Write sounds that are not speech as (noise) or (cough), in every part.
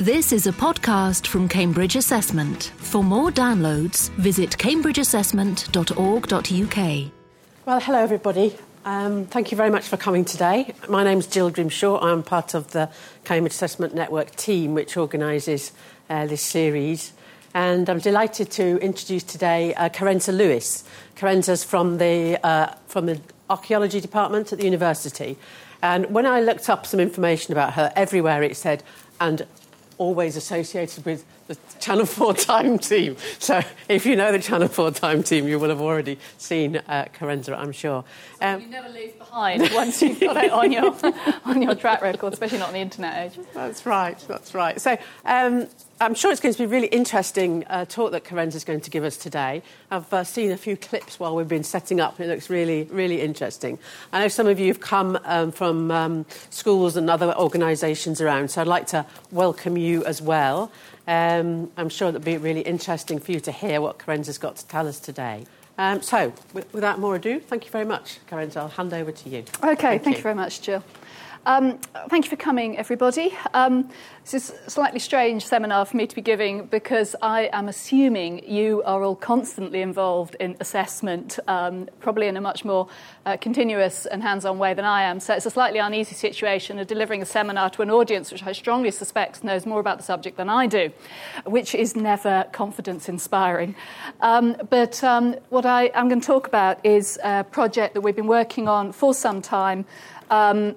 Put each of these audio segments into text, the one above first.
This is a podcast from Cambridge Assessment. For more downloads, visit cambridgeassessment.org.uk. Well, hello everybody. Um, thank you very much for coming today. My name's Jill Grimshaw. I'm part of the Cambridge Assessment Network team which organises uh, this series. And I'm delighted to introduce today uh, Carenza Lewis. Carenza's from the, uh, from the archaeology department at the university. And when I looked up some information about her, everywhere it said, and always associated with the Channel 4 time team. So if you know the Channel 4 time team, you will have already seen uh, Carenza, I'm sure. Um, you never leave behind once you've got it on your, (laughs) on your track record, especially not on the internet age. That's right, that's right. So um, I'm sure it's going to be a really interesting uh, talk that Carenza is going to give us today. I've uh, seen a few clips while we've been setting up. It looks really, really interesting. I know some of you have come um, from um, schools and other organisations around, so I'd like to welcome you as well. Um, I'm sure it'll be really interesting for you to hear what Carenza's got to tell us today. Um, so, with, without more ado, thank you very much, Carenza. I'll hand over to you. Okay, thank, thank you. you very much, Jill. Um, thank you for coming, everybody. Um, this is a slightly strange seminar for me to be giving because I am assuming you are all constantly involved in assessment, um, probably in a much more uh, continuous and hands on way than I am. So it's a slightly uneasy situation of delivering a seminar to an audience which I strongly suspect knows more about the subject than I do, which is never confidence inspiring. Um, but um, what I, am going to talk about is a project that we've been working on for some time. Um,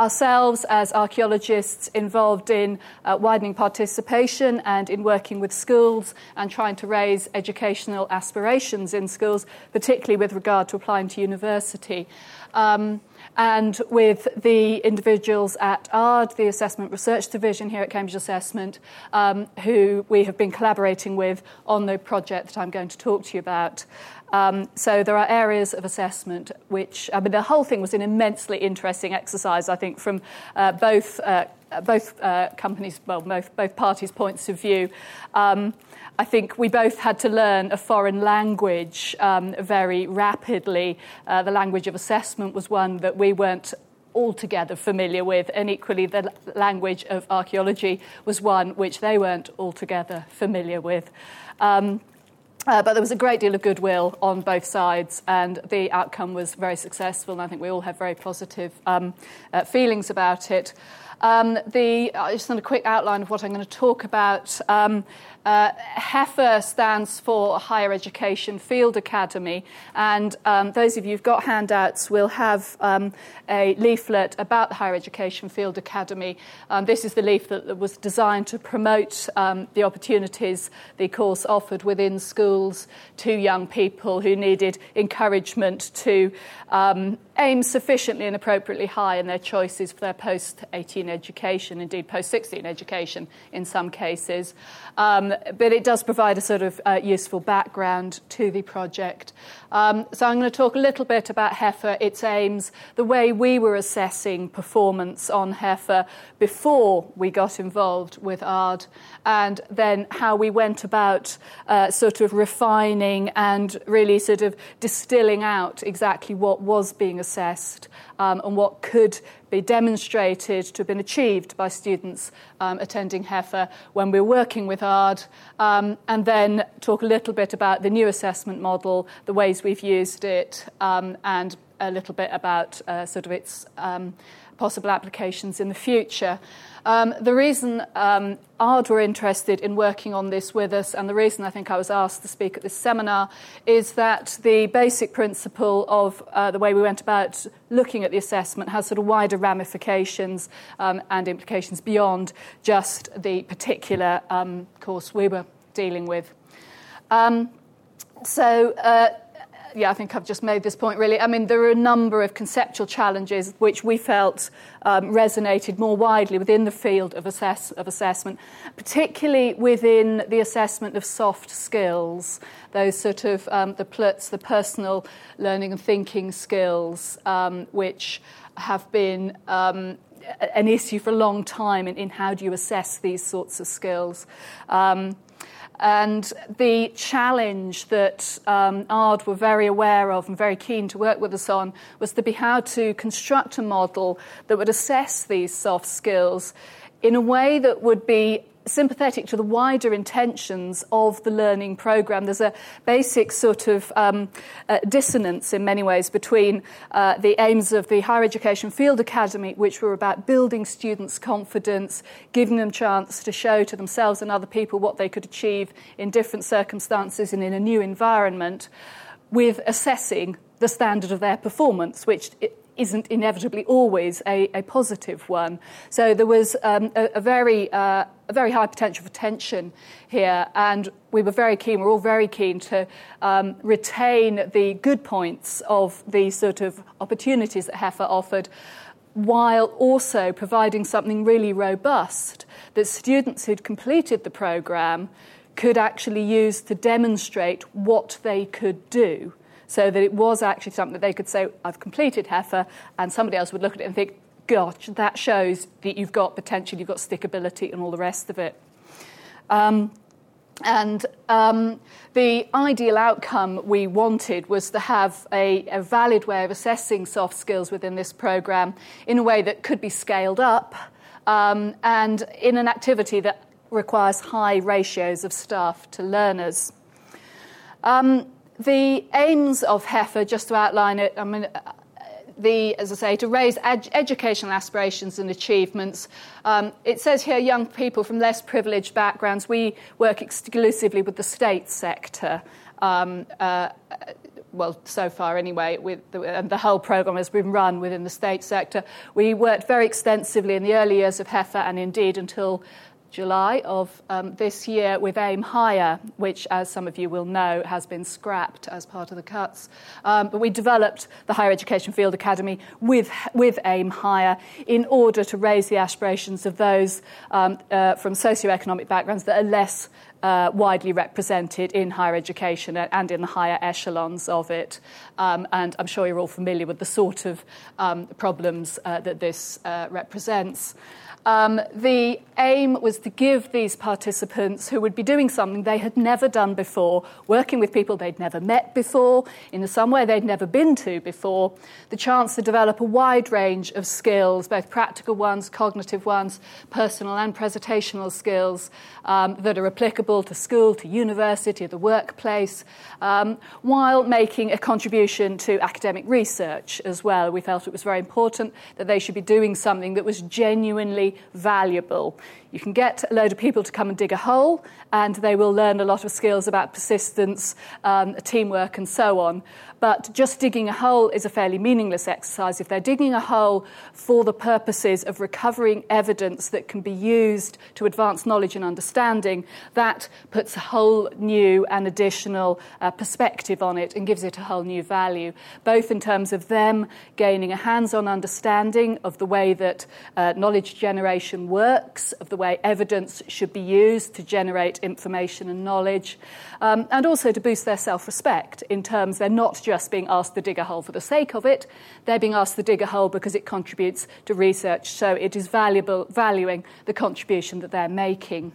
ourselves as archaeologists involved in uh, widening participation and in working with schools and trying to raise educational aspirations in schools, particularly with regard to applying to university. Um, and with the individuals at ARD, the Assessment Research Division here at Cambridge Assessment, um, who we have been collaborating with on the project that I'm going to talk to you about. Um, so there are areas of assessment which, I mean, the whole thing was an immensely interesting exercise, I think, from uh, both, uh, both uh, companies, well, both, both parties' points of view. Um, I think we both had to learn a foreign language um, very rapidly. Uh, the language of assessment was one that we weren't altogether familiar with, and equally the language of archaeology was one which they weren't altogether familiar with. Um, uh, but there was a great deal of goodwill on both sides, and the outcome was very successful, and I think we all have very positive um, uh, feelings about it. Um, the, I just a quick outline of what I'm going to talk about. Um, uh, HEFA stands for Higher Education Field Academy, and um, those of you who've got handouts will have um, a leaflet about the Higher Education Field Academy. Um, this is the leaflet that was designed to promote um, the opportunities the course offered within schools to young people who needed encouragement to um, aim sufficiently and appropriately high in their choices for their post 18 education, indeed post 16 education in some cases. Um, but it does provide a sort of uh, useful background to the project. Um, so I'm going to talk a little bit about HEFA, its aims, the way we were assessing performance on HEFA before we got involved with ARD, and then how we went about uh, sort of refining and really sort of distilling out exactly what was being assessed um, and what could be demonstrated to have been achieved by students um, attending HEFA when we're working with ARD, um, and then talk a little bit about the new assessment model, the ways we've used it, um, and a little bit about uh, sort of its um, possible applications in the future. Um, the reason um, ARD were interested in working on this with us, and the reason I think I was asked to speak at this seminar, is that the basic principle of uh, the way we went about looking at the assessment has sort of wider ramifications um, and implications beyond just the particular um, course we were dealing with. Um, so, uh, yeah, I think I've just made this point really. I mean, there are a number of conceptual challenges which we felt um, resonated more widely within the field of, assess- of assessment, particularly within the assessment of soft skills, those sort of um, the PLTS, the personal learning and thinking skills, um, which have been um, an issue for a long time in, in, how do you assess these sorts of skills. Um, and the challenge that um, ARD were very aware of and very keen to work with us on was to be how to construct a model that would assess these soft skills in a way that would be sympathetic to the wider intentions of the learning program. There's a basic sort of um, uh, dissonance in many ways between uh, the aims of the Higher Education Field Academy, which were about building students' confidence, giving them chance to show to themselves and other people what they could achieve in different circumstances and in a new environment, with assessing the standard of their performance, which isn't inevitably always a, a positive one. So there was um, a, a, very, uh, a very high potential for tension here, and we were very keen, we're all very keen to um, retain the good points of the sort of opportunities that HEFA offered while also providing something really robust that students who'd completed the programme could actually use to demonstrate what they could do so that it was actually something that they could say, I've completed HEFA, and somebody else would look at it and think, gosh, that shows that you've got potential, you've got stickability, and all the rest of it. Um, and um, the ideal outcome we wanted was to have a, a, valid way of assessing soft skills within this program in a way that could be scaled up um, and in an activity that requires high ratios of staff to learners. Um, the aims of HEFA, just to outline it, I mean, uh, the, as I say, to raise ed- educational aspirations and achievements. Um, it says here young people from less privileged backgrounds. We work exclusively with the state sector. Um, uh, well, so far anyway, the, and the whole programme has been run within the state sector. We worked very extensively in the early years of HEFA and indeed until July of um, this year with Aim Higher, which, as some of you will know, has been scrapped as part of the cuts. Um, but we developed the Higher Education Field Academy with, with Aim Higher in order to raise the aspirations of those um, uh, from socioeconomic backgrounds that are less uh, widely represented in higher education and in the higher echelons of it. Um, and I'm sure you're all familiar with the sort of um, problems uh, that this uh, represents. Um, the aim was to give these participants who would be doing something they had never done before, working with people they'd never met before, in a somewhere they'd never been to before, the chance to develop a wide range of skills, both practical ones, cognitive ones, personal and presentational skills um, that are applicable to school, to university, the workplace, um, while making a contribution to academic research as well. We felt it was very important that they should be doing something that was genuinely valuable. You can get a load of people to come and dig a hole, and they will learn a lot of skills about persistence, um, teamwork, and so on. But just digging a hole is a fairly meaningless exercise. If they're digging a hole for the purposes of recovering evidence that can be used to advance knowledge and understanding, that puts a whole new and additional uh, perspective on it and gives it a whole new value, both in terms of them gaining a hands on understanding of the way that uh, knowledge generation works, of the way evidence should be used to generate information and knowledge, um, and also to boost their self respect in terms they're not just being asked to dig a hole for the sake of it, they're being asked to dig a hole because it contributes to research, so it is valuable, valuing the contribution that they're making.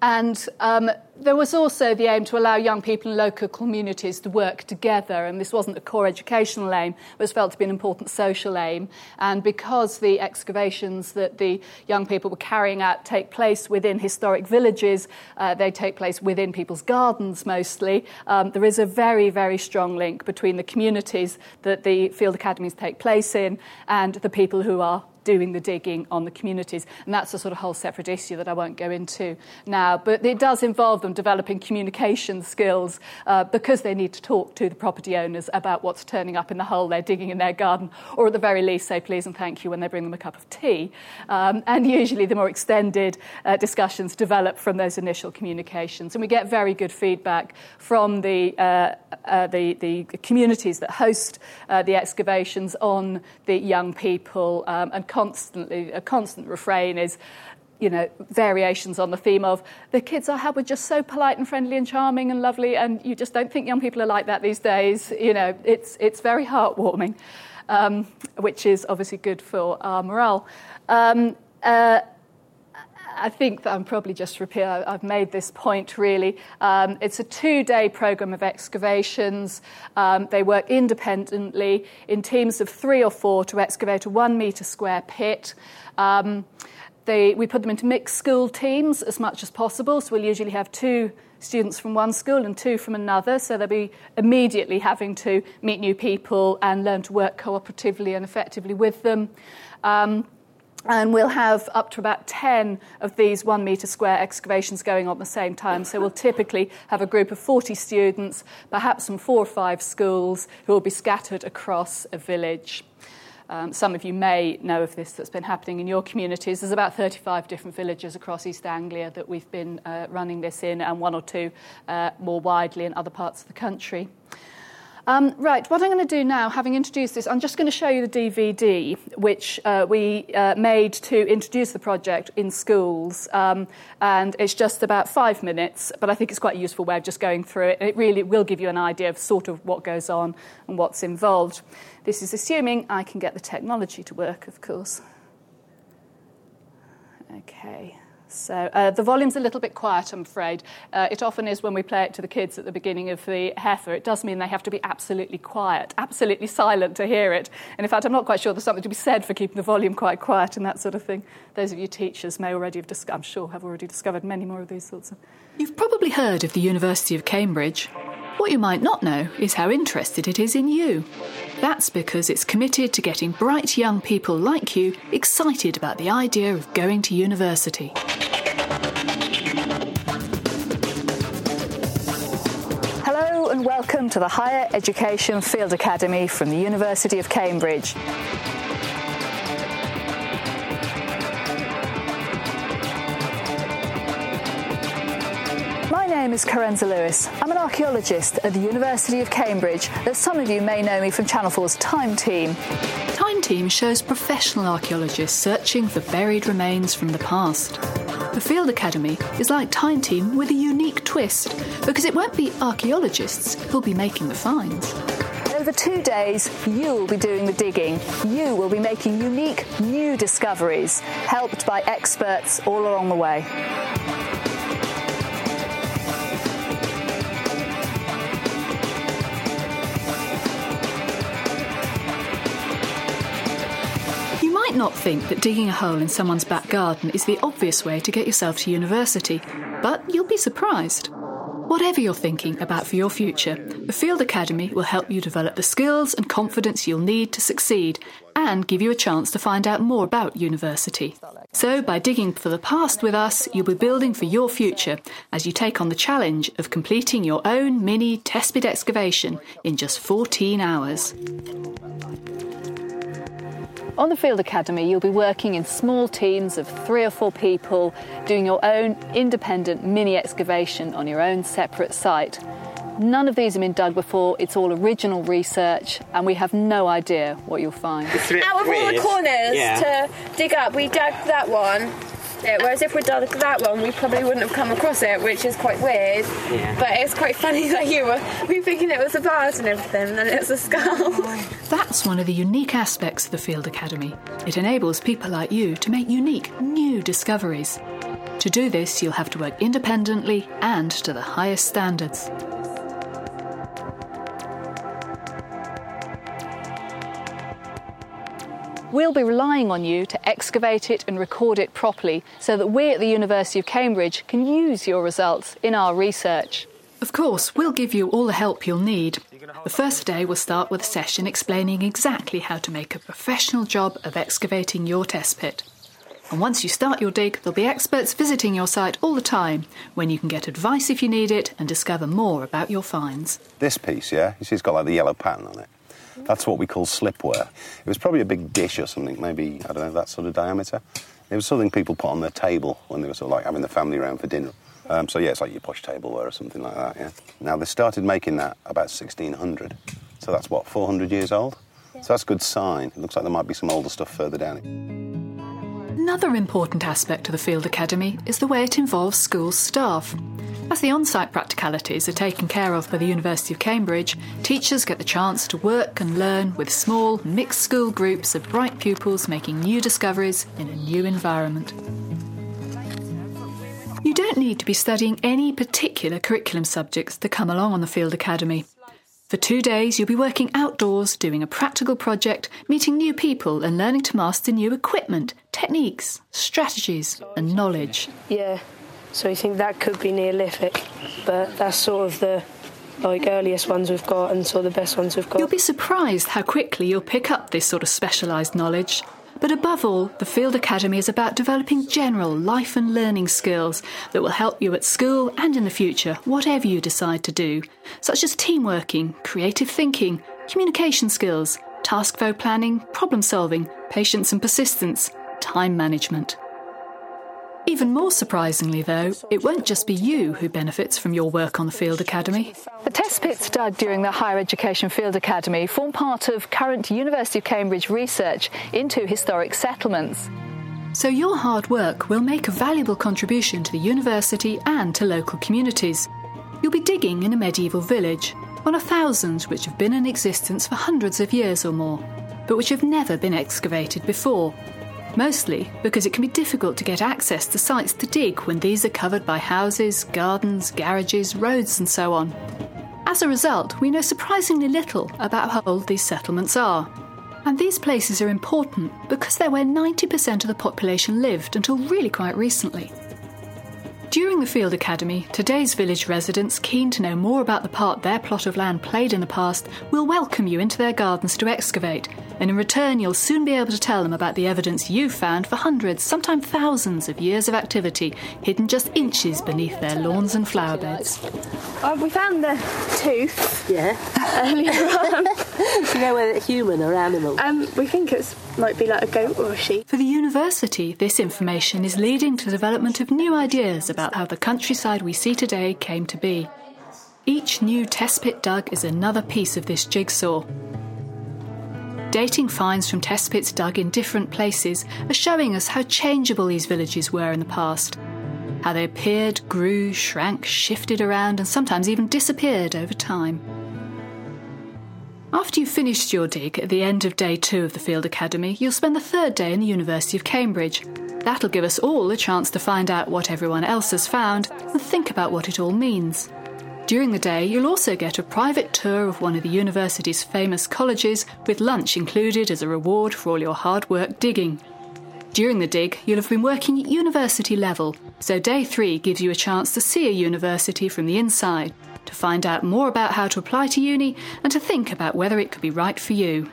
And um, there was also the aim to allow young people in local communities to work together, and this wasn't a core educational aim, it was felt to be an important social aim. And because the excavations that the young people were carrying out take place within historic villages, uh, they take place within people's gardens mostly, um, there is a very, very strong link between the communities that the field academies take place in and the people who are doing the digging on the communities. And that's a sort of whole separate issue that I won't go into now. But it does involve them developing communication skills uh, because they need to talk to the property owners about what's turning up in the hole they're digging in their garden, or at the very least say please and thank you when they bring them a cup of tea. Um, and usually the more extended uh, discussions develop from those initial communications. And we get very good feedback from the, uh, uh the, the, communities that host uh, the excavations on the young people um, and constantly, a constant refrain is, you know, variations on the theme of the kids I had were just so polite and friendly and charming and lovely, and you just don't think young people are like that these days. You know, it's it's very heartwarming, um, which is obviously good for our morale. Um, uh, I think that I'm probably just repeat. I've made this point really. Um, it's a two-day program of excavations. Um, they work independently in teams of three or four to excavate a one metre square pit. Um, They, we put them into mixed school teams as much as possible, so we'll usually have two students from one school and two from another, so they'll be immediately having to meet new people and learn to work cooperatively and effectively with them. Um, and we'll have up to about 10 of these one metre square excavations going on at the same time. So we'll typically have a group of 40 students, perhaps from four or five schools, who will be scattered across a village. Um, some of you may know of this that's been happening in your communities. There's about 35 different villages across East Anglia that we've been uh, running this in, and one or two uh, more widely in other parts of the country. Um, right, what I'm going to do now, having introduced this, I'm just going to show you the DVD which uh, we uh, made to introduce the project in schools. Um, and it's just about five minutes, but I think it's quite a useful way of just going through it. And it really will give you an idea of sort of what goes on and what's involved. This is assuming I can get the technology to work, of course. Okay. So uh, the volume's a little bit quiet, I'm afraid. Uh, it often is when we play it to the kids at the beginning of the HEFA. It does mean they have to be absolutely quiet, absolutely silent to hear it. And in fact, I'm not quite sure there's something to be said for keeping the volume quite quiet and that sort of thing. Those of you teachers may already have, I'm sure, have already discovered many more of these sorts of. You've probably heard of the University of Cambridge. What you might not know is how interested it is in you. That's because it's committed to getting bright young people like you excited about the idea of going to university. And welcome to the Higher Education Field Academy from the University of Cambridge. My name is Carenza Lewis. I'm an archaeologist at the University of Cambridge, that some of you may know me from Channel 4's Time Team. Time Team shows professional archaeologists searching for buried remains from the past. The Field Academy is like Time Team with a unique twist, because it won't be archaeologists who'll be making the finds. Over two days, you will be doing the digging. You will be making unique new discoveries, helped by experts all along the way. Not think that digging a hole in someone's back garden is the obvious way to get yourself to university, but you'll be surprised. Whatever you're thinking about for your future, the Field Academy will help you develop the skills and confidence you'll need to succeed and give you a chance to find out more about university. So, by digging for the past with us, you'll be building for your future as you take on the challenge of completing your own mini test excavation in just 14 hours. On the Field Academy, you'll be working in small teams of three or four people, doing your own independent mini excavation on your own separate site. None of these have been dug before, it's all original research, and we have no idea what you'll find. Out of all the corners yeah. to dig up, we dug that one it. Whereas if we'd done that one, we probably wouldn't have come across it, which is quite weird. Yeah. But it's quite funny (laughs) that you were we thinking it was a bird and everything, and it's a skull. Oh, That's one of the unique aspects of the Field Academy. It enables people like you to make unique, new discoveries. To do this, you'll have to work independently and to the highest standards. We'll be relying on you to excavate it and record it properly so that we at the University of Cambridge can use your results in our research. Of course, we'll give you all the help you'll need. The first day will start with a session explaining exactly how to make a professional job of excavating your test pit. And once you start your dig, there'll be experts visiting your site all the time when you can get advice if you need it and discover more about your finds. This piece, yeah, you see it's got like the yellow pattern on it. That's what we call slipware. It was probably a big dish or something, maybe, I don't know, that sort of diameter. It was something people put on their table when they were sort of like having the family around for dinner. Um, so, yeah, it's like your posh tableware or something like that, yeah. Now, they started making that about 1600. So that's what, 400 years old? Yeah. So that's a good sign. It looks like there might be some older stuff further down. Another important aspect of the Field Academy is the way it involves school staff. As the on site practicalities are taken care of by the University of Cambridge, teachers get the chance to work and learn with small, mixed school groups of bright pupils making new discoveries in a new environment. You don't need to be studying any particular curriculum subjects to come along on the Field Academy. For two days, you'll be working outdoors, doing a practical project, meeting new people, and learning to master new equipment, techniques, strategies, and knowledge. Yeah, so you think that could be Neolithic, but that's sort of the like earliest ones we've got and sort of the best ones we've got. You'll be surprised how quickly you'll pick up this sort of specialised knowledge. But above all, the Field Academy is about developing general life and learning skills that will help you at school and in the future, whatever you decide to do, such as teamworking, creative thinking, communication skills, task flow planning, problem solving, patience and persistence, time management. Even more surprisingly, though, it won't just be you who benefits from your work on the Field Academy. The test pits dug during the Higher Education Field Academy form part of current University of Cambridge research into historic settlements. So your hard work will make a valuable contribution to the university and to local communities. You'll be digging in a medieval village, one of thousands which have been in existence for hundreds of years or more, but which have never been excavated before mostly because it can be difficult to get access to sites to dig when these are covered by houses, gardens, garages, roads, and so on. As a result, we know surprisingly little about how old these settlements are. And these places are important because they're where 90% of the population lived until really quite recently. During the Field Academy, today's village residents, keen to know more about the part their plot of land played in the past, will welcome you into their gardens to excavate, and in return, you'll soon be able to tell them about the evidence you've found for hundreds, sometimes thousands of years of activity hidden just inches beneath their lawns and flower beds. Oh, we found the tooth. Yeah. (laughs) Earlier on. Do (laughs) you know whether it's human or animal? Um, we think it might be like a goat or a sheep. For the university, this information is leading to the development of new ideas about how the countryside we see today came to be. Each new test pit dug is another piece of this jigsaw. Dating finds from test pits dug in different places are showing us how changeable these villages were in the past. How they appeared, grew, shrank, shifted around, and sometimes even disappeared over time. After you've finished your dig at the end of day two of the Field Academy, you'll spend the third day in the University of Cambridge. That'll give us all a chance to find out what everyone else has found and think about what it all means. During the day, you'll also get a private tour of one of the university's famous colleges, with lunch included as a reward for all your hard work digging. During the dig, you'll have been working at university level, so day three gives you a chance to see a university from the inside, to find out more about how to apply to uni, and to think about whether it could be right for you.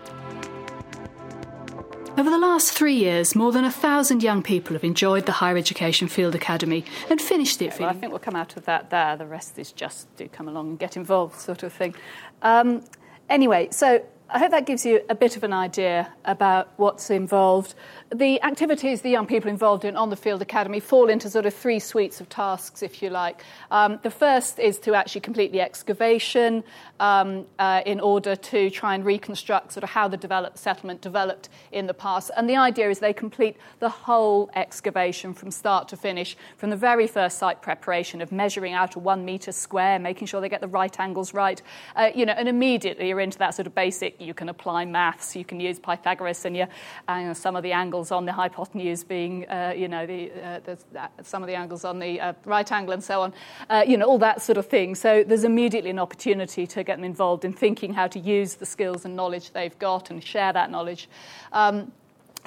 Over the last three years, more than a thousand young people have enjoyed the Higher Education Field Academy and finished it. Well, I think we'll come out of that there. The rest is just do come along and get involved, sort of thing. Um, anyway, so I hope that gives you a bit of an idea about what's involved. The activities the young people involved in on the Field Academy fall into sort of three suites of tasks, if you like. Um, the first is to actually complete the excavation um, uh, in order to try and reconstruct sort of how the settlement developed in the past. And the idea is they complete the whole excavation from start to finish, from the very first site preparation of measuring out a one metre square, making sure they get the right angles right, uh, you know, and immediately you're into that sort of basic, you can apply maths, you can use Pythagoras, and you, uh, some of the angles angles on the hypotenuse being, uh, you know, the, uh, the, some of the angles on the uh, right angle and so on, uh, you know, all that sort of thing. So there's immediately an opportunity to get them involved in thinking how to use the skills and knowledge they've got and share that knowledge. Um,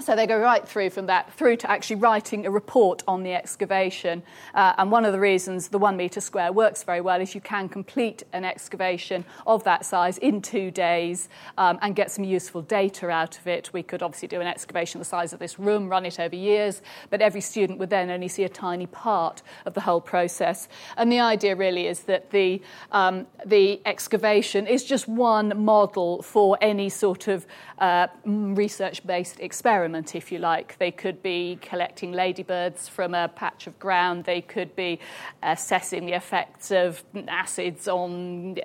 so they go right through from that through to actually writing a report on the excavation. Uh, and one of the reasons the one metre square works very well is you can complete an excavation of that size in two days um, and get some useful data out of it. We could obviously do an excavation the size of this room, run it over years, but every student would then only see a tiny part of the whole process. And the idea really is that the, um, the excavation is just one model for any sort of uh, research based experiment, if you like. They could be collecting ladybirds from a patch of ground, they could be assessing the effects of acids on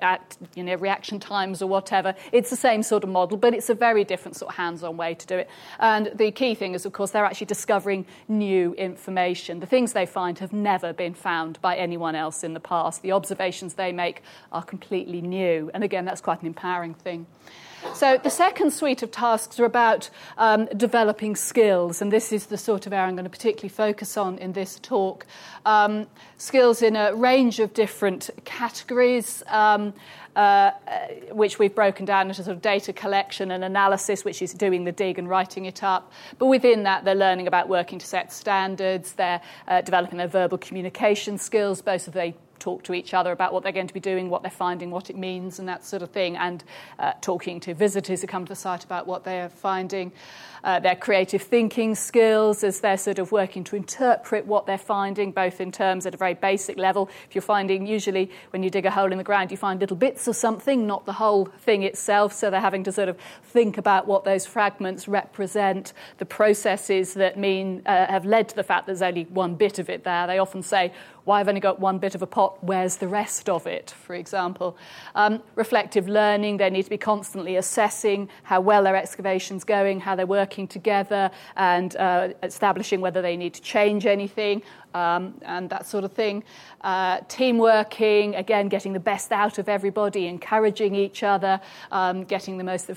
you know, reaction times or whatever. It's the same sort of model, but it's a very different sort of hands on way to do it. And the key thing is, of course, they're actually discovering new information. The things they find have never been found by anyone else in the past. The observations they make are completely new. And again, that's quite an empowering thing. So the second suite of tasks are about um, developing skills, and this is the sort of area I'm going to particularly focus on in this talk. Um, skills in a range of different categories. Um, uh, which we've broken down into sort of data collection and analysis, which is doing the dig and writing it up. But within that, they're learning about working to set standards, they're uh, developing their verbal communication skills, both of they talk to each other about what they're going to be doing, what they're finding, what it means, and that sort of thing, and uh, talking to visitors who come to the site about what they're finding uh, their creative thinking skills as they're sort of working to interpret what they're finding, both in terms at a very basic level. If you're finding, usually when you dig a hole in the ground, you find little bits of something, not the whole thing itself. So they're having to sort of think about what those fragments represent, the processes that mean uh, have led to the fact there's only one bit of it there. They often say, why I've only got one bit of a pot, where's the rest of it, for example. Um, reflective learning, they need to be constantly assessing how well their excavation's going, how they're working together, and uh, establishing whether they need to change anything. Um, and that sort of thing. Uh, team working, again, getting the best out of everybody, encouraging each other, um, getting the most,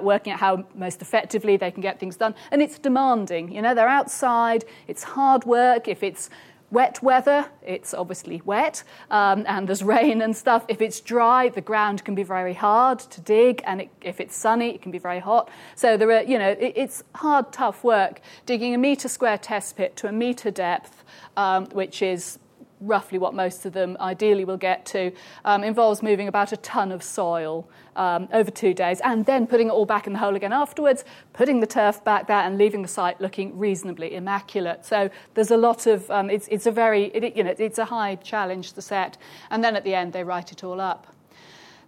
working out how most effectively they can get things done. And it's demanding. You know, they're outside, it's hard work. If it's wet weather, it's obviously wet, um, and there's rain and stuff. If it's dry, the ground can be very hard to dig, and it, if it's sunny, it can be very hot. So there are, you know, it, it's hard, tough work. Digging a metre square test pit to a metre depth, um, which is roughly what most of them ideally will get to, um, involves moving about a ton of soil um, over two days and then putting it all back in the hole again afterwards, putting the turf back there and leaving the site looking reasonably immaculate. So there's a lot of, um, it's, it's a very, it, you know, it's a high challenge to set. And then at the end, they write it all up.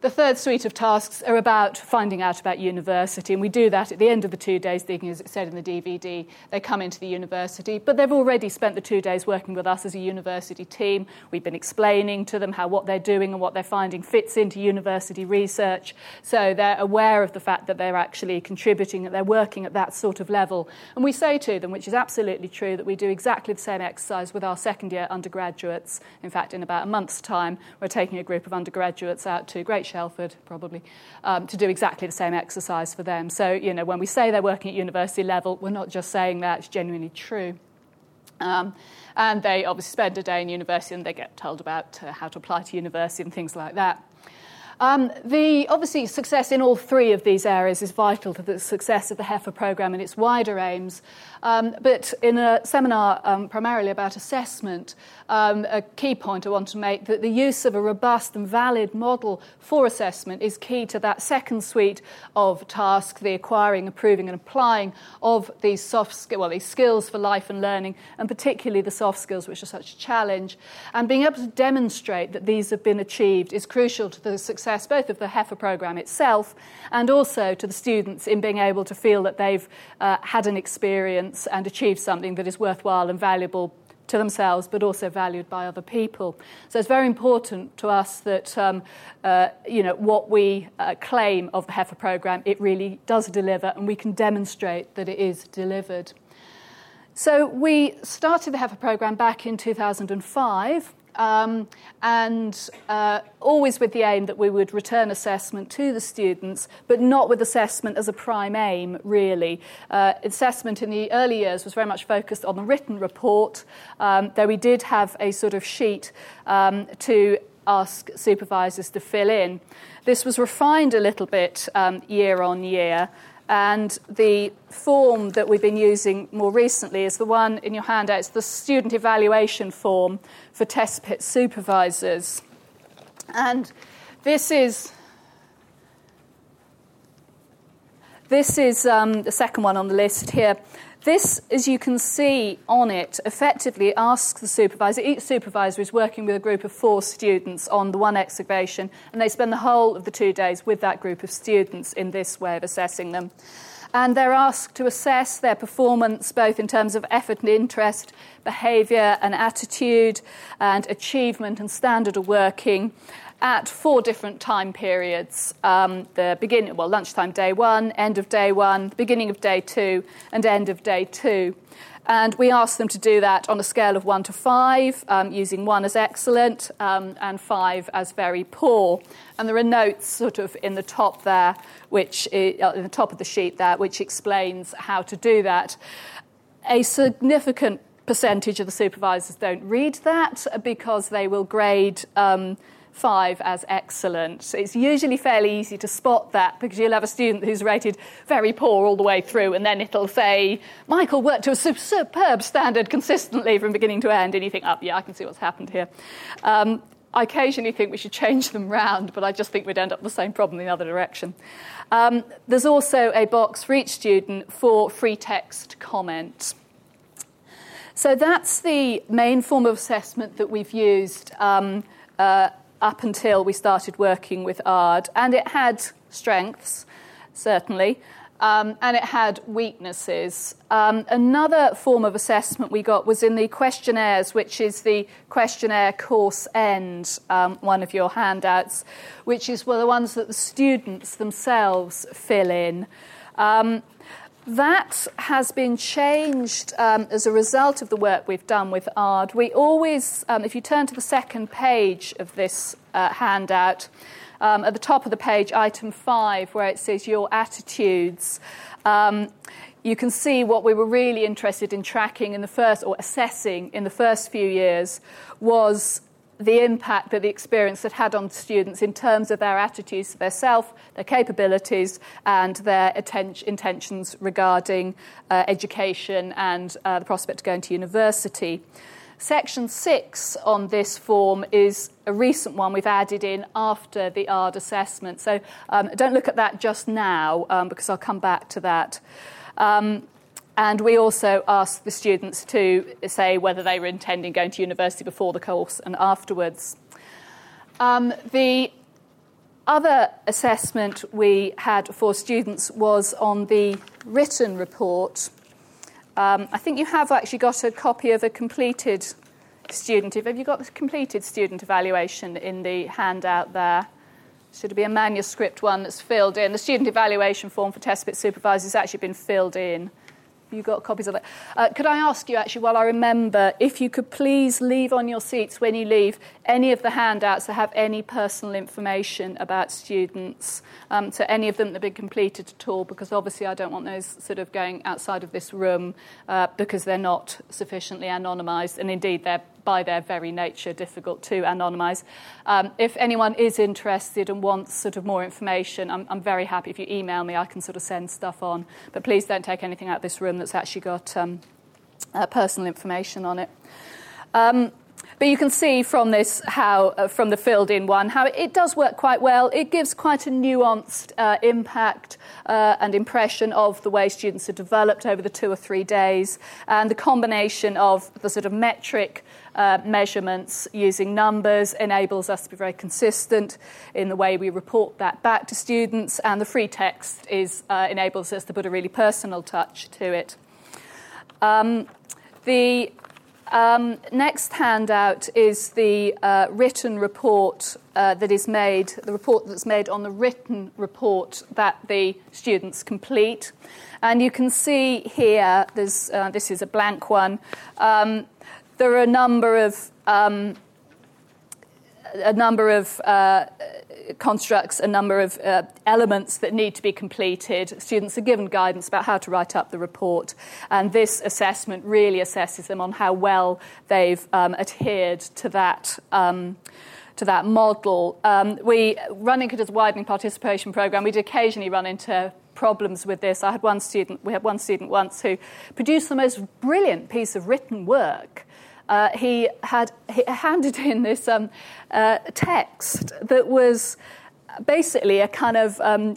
The third suite of tasks are about finding out about university, and we do that at the end of the two days, digging, as it said in the DVD. They come into the university, but they've already spent the two days working with us as a university team. We've been explaining to them how what they're doing and what they're finding fits into university research, so they're aware of the fact that they're actually contributing, that they're working at that sort of level. And we say to them, which is absolutely true, that we do exactly the same exercise with our second year undergraduates. In fact, in about a month's time, we're taking a group of undergraduates out to Great Shelford, probably, um, to do exactly the same exercise for them. So, you know, when we say they're working at university level, we're not just saying that, it's genuinely true. Um, and they obviously spend a day in university and they get told about uh, how to apply to university and things like that. Um, the obviously success in all three of these areas is vital to the success of the HEFA program and its wider aims. Um, but in a seminar um, primarily about assessment, um, a key point I want to make that the use of a robust and valid model for assessment is key to that second suite of tasks, the acquiring, approving, and applying of these soft skills, well, these skills for life and learning, and particularly the soft skills, which are such a challenge. And being able to demonstrate that these have been achieved is crucial to the success both of the HEFA program itself and also to the students in being able to feel that they've uh, had an experience and achieve something that is worthwhile and valuable to themselves, but also valued by other people. So it's very important to us that um, uh, you know what we uh, claim of the HEFA program, it really does deliver, and we can demonstrate that it is delivered. So we started the HEFA program back in 2005. Um, and uh, always with the aim that we would return assessment to the students, but not with assessment as a prime aim, really. Uh, assessment in the early years was very much focused on the written report, um, though we did have a sort of sheet um, to ask supervisors to fill in. This was refined a little bit um, year on year. And the form that we've been using more recently is the one in your handout. It's the student evaluation form for test pit supervisors. And this is this is um, the second one on the list here. This, as you can see on it, effectively asks the supervisor. Each supervisor is working with a group of four students on the one excavation, and they spend the whole of the two days with that group of students in this way of assessing them. And they're asked to assess their performance both in terms of effort and interest, behaviour and attitude, and achievement and standard of working at four different time periods um, the beginning, well, lunchtime day one, end of day one, beginning of day two, and end of day two. And we asked them to do that on a scale of one to five, um, using one as excellent um, and five as very poor. And there are notes sort of in the top there, which is, uh, in the top of the sheet there, which explains how to do that. A significant percentage of the supervisors don't read that because they will grade um, five as excellent. It's usually fairly easy to spot that because you'll have a student who's rated very poor all the way through, and then it'll say, Michael worked to a superb standard consistently from beginning to end, and you think, oh, yeah, I can see what's happened here. Um, I occasionally think we should change them round, but I just think we'd end up with the same problem in the other direction. Um, there's also a box for each student for free text comment. So that's the main form of assessment that we've used um, uh, up until we started working with ARD, and it had strengths, certainly. Um, and it had weaknesses. Um, another form of assessment we got was in the questionnaires, which is the questionnaire course end, um, one of your handouts, which is well, the ones that the students themselves fill in. That has been changed um, as a result of the work we've done with ARD. We always, um, if you turn to the second page of this uh, handout, um, at the top of the page, item five, where it says your attitudes. Um, you can see what we were really interested in tracking in the first, or assessing in the first few years, was the impact that the experience had had on students in terms of their attitudes to their self, their capabilities, and their atten- intentions regarding uh, education and uh, the prospect of going to university. Section 6 on this form is a recent one we've added in after the ARD assessment. So um, don't look at that just now um, because I'll come back to that. Um, and we also asked the students to say whether they were intending going to university before the course and afterwards. Um, the other assessment we had for students was on the written report. Um, I think you have actually got a copy of a completed student. Have you got the completed student evaluation in the handout there? Should it be a manuscript one that's filled in. The student evaluation form for test pit supervisors has actually been filled in you got copies of it. Uh, could I ask you, actually, while I remember, if you could please leave on your seats when you leave any of the handouts that have any personal information about students, um, so any of them that have been completed at all, because obviously I don't want those sort of going outside of this room uh, because they're not sufficiently anonymised, and indeed they're by their very nature, difficult to anonymise. Um, if anyone is interested and wants sort of more information, I'm, I'm, very happy if you email me, I can sort of send stuff on. But please don't take anything out of this room that's actually got um, uh, personal information on it. Um, but you can see from this how, uh, from the filled in one, how it does work quite well. It gives quite a nuanced uh, impact uh, and impression of the way students are developed over the two or three days, and the combination of the sort of metric uh, measurements using numbers enables us to be very consistent in the way we report that back to students, and the free text is, uh, enables us to put a really personal touch to it. Um, the um, next handout is the uh, written report uh, that is made, the report that's made on the written report that the students complete. And you can see here, uh, this is a blank one, um, there are a number of um, a number of uh, constructs, a number of uh, elements that need to be completed. Students are given guidance about how to write up the report, and this assessment really assesses them on how well they've um, adhered to that. Um, to that model. Um, we, running it as a widening participation program, we'd occasionally run into problems with this. I had one student, we had one student once who produced the most brilliant piece of written work uh, he had he handed in this um, uh, text that was basically a kind of um,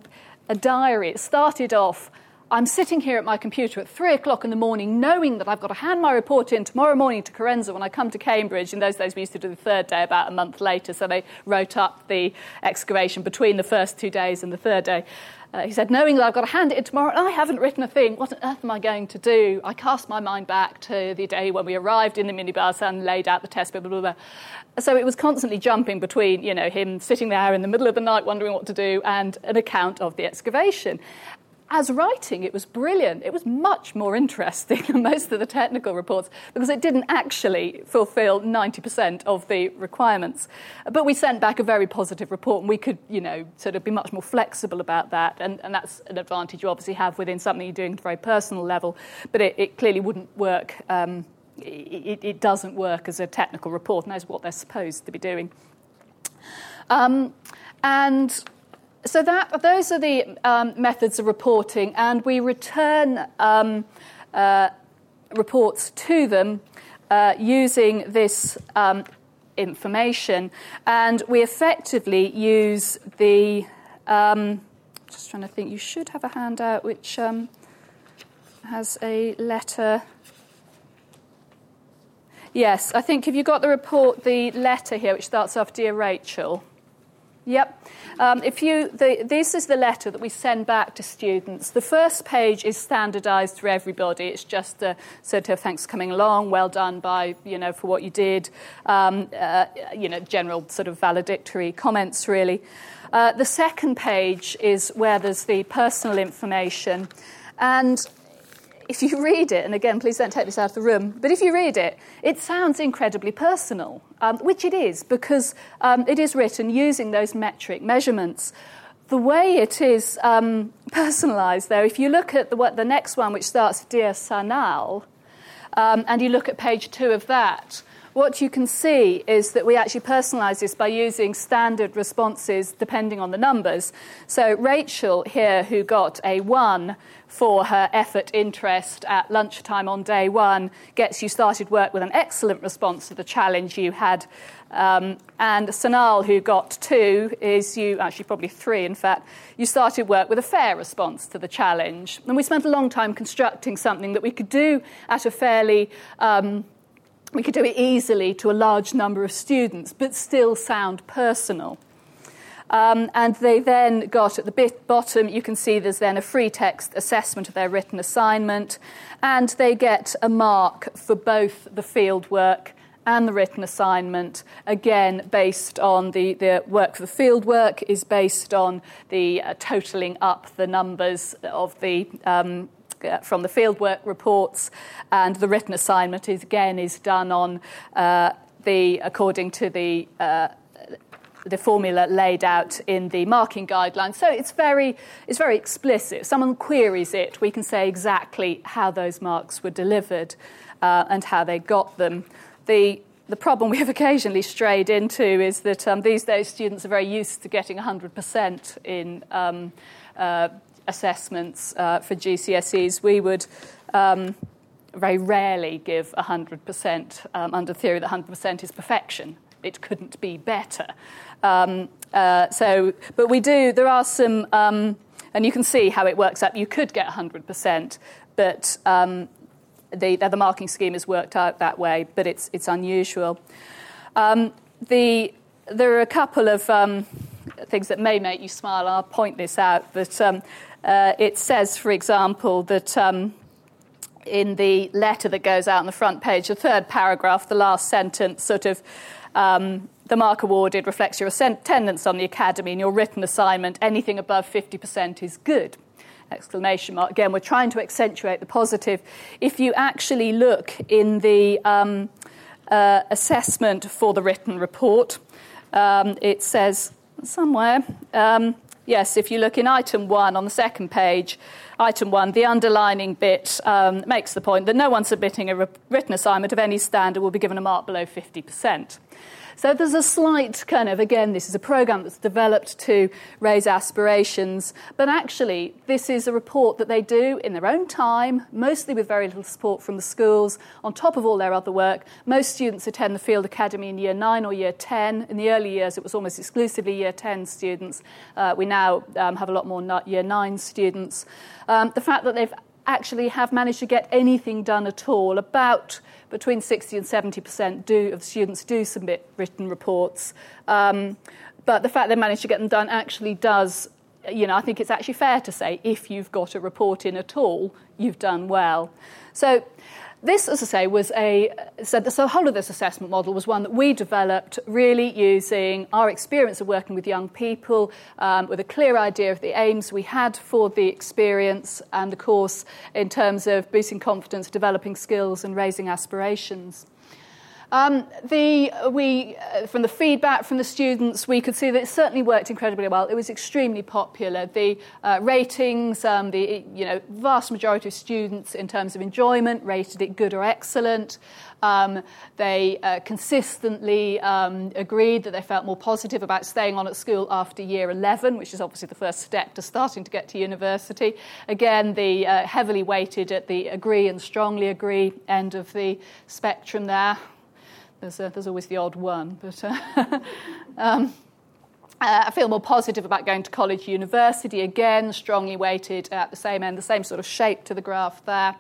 a diary. It started off. I'm sitting here at my computer at three o'clock in the morning, knowing that I've got to hand my report in tomorrow morning to Carenza when I come to Cambridge. In those days, we used to do the third day about a month later, so they wrote up the excavation between the first two days and the third day. Uh, he said, knowing that I've got to hand it in tomorrow, and I haven't written a thing, what on earth am I going to do? I cast my mind back to the day when we arrived in the minibus and laid out the test, blah, blah, blah, blah. So it was constantly jumping between, you know, him sitting there in the middle of the night wondering what to do and an account of the excavation as writing, it was brilliant. It was much more interesting (laughs) than most of the technical reports because it didn't actually fulfill 90% of the requirements. But we sent back a very positive report and we could, you know, sort of be much more flexible about that. And, and that's an advantage you obviously have within something you're doing at a very personal level. But it, it clearly wouldn't work. Um, it, it, doesn't work as a technical report, and that's what they're supposed to be doing. Um, and so that those are the um, methods of reporting, and we return um, uh, reports to them uh, using this um, information, and we effectively use the. Um, just trying to think. You should have a handout which um, has a letter. Yes, I think if you got the report, the letter here, which starts off, Dear Rachel. Yep. Um, if you, the, this is the letter that we send back to students. The first page is standardised for everybody. It's just a sort of thanks for coming along, well done by you know for what you did, um, uh, you know general sort of valedictory comments really. Uh, the second page is where there's the personal information, and if you read it, and again, please don't take this out of the room, but if you read it, it sounds incredibly personal, um, which it is because um, it is written using those metric measurements. The way it is um, personalised, though, if you look at the, what, the next one, which starts Dear Sanal, um, and you look at page two of that, what you can see is that we actually personalise this by using standard responses depending on the numbers. So Rachel here, who got a one for her effort interest at lunchtime on day one, gets you started work with an excellent response to the challenge you had. Um, and Sanal, who got two, is you, actually probably three in fact, you started work with a fair response to the challenge. And we spent a long time constructing something that we could do at a fairly um, we could do it easily to a large number of students, but still sound personal. Um, and they then got at the bit bottom, you can see there's then a free text assessment of their written assignment, and they get a mark for both the field work and the written assignment, again, based on the, the work for the field work, is based on the uh, totaling up the numbers of the um, uh, from the fieldwork reports, and the written assignment is again is done on uh, the according to the uh, the formula laid out in the marking guidelines. So it's very, it's very explicit. If someone queries it, we can say exactly how those marks were delivered uh, and how they got them. The, the problem we have (laughs) occasionally strayed into is that um, these days students are very used to getting 100% in um, uh, assessments uh, for GCSEs, we would um, very rarely give 100% um, under theory that 100% is perfection. It couldn't be better. Um, uh, so, but we do, there are some, um, and you can see how it works out. You could get 100%, but um, the, the marking scheme is worked out that way, but it's, it's unusual. Um, the, there are a couple of things that may make you smile. I'll point this out, but um, uh, it says, for example, that um, in the letter that goes out on the front page, the third paragraph, the last sentence, sort of um, the mark awarded reflects your attendance on the academy and your written assignment. Anything above 50% is good. Exclamation mark. Again, we're trying to accentuate the positive. If you actually look in the um, uh, assessment for the written report, um, it says somewhere um, Yes, if you look in item one on the second page, item one, the underlining bit um, makes the point that no one submitting a written assignment of any standard will be given a mark below 50%. So there's a slight kind of, again, this is a program that's developed to raise aspirations, but actually, this is a report that they do in their own time, mostly with very little support from the schools, on top of all their other work. Most students attend the Field Academy in year 9 or year 10. In the early years, it was almost exclusively year 10 students. Uh, we now um, have a lot more year 9 students. Um, the fact that they've actually have managed to get anything done at all. About between 60 and 70 percent do, of students do submit written reports. Um, but the fact they managed to get them done actually does, you know, I think it's actually fair to say if you've got a report in at all, you've done well. So this, as I say, was a so the whole of this assessment model was one that we developed really using our experience of working with young people, um, with a clear idea of the aims we had for the experience, and the course, in terms of boosting confidence, developing skills, and raising aspirations. Um, the, we, uh, from the feedback from the students, we could see that it certainly worked incredibly well. It was extremely popular. The uh, ratings, um, the you know, vast majority of students in terms of enjoyment rated it good or excellent. Um, they uh, consistently um, agreed that they felt more positive about staying on at school after year 11, which is obviously the first step to starting to get to university. Again, the uh, heavily weighted at the agree and strongly agree end of the spectrum there. There's, there's always the odd one, but. Uh, (laughs) um, uh, I feel more positive about going to college, university, again, strongly weighted at the same end, the same sort of shape to the graph there.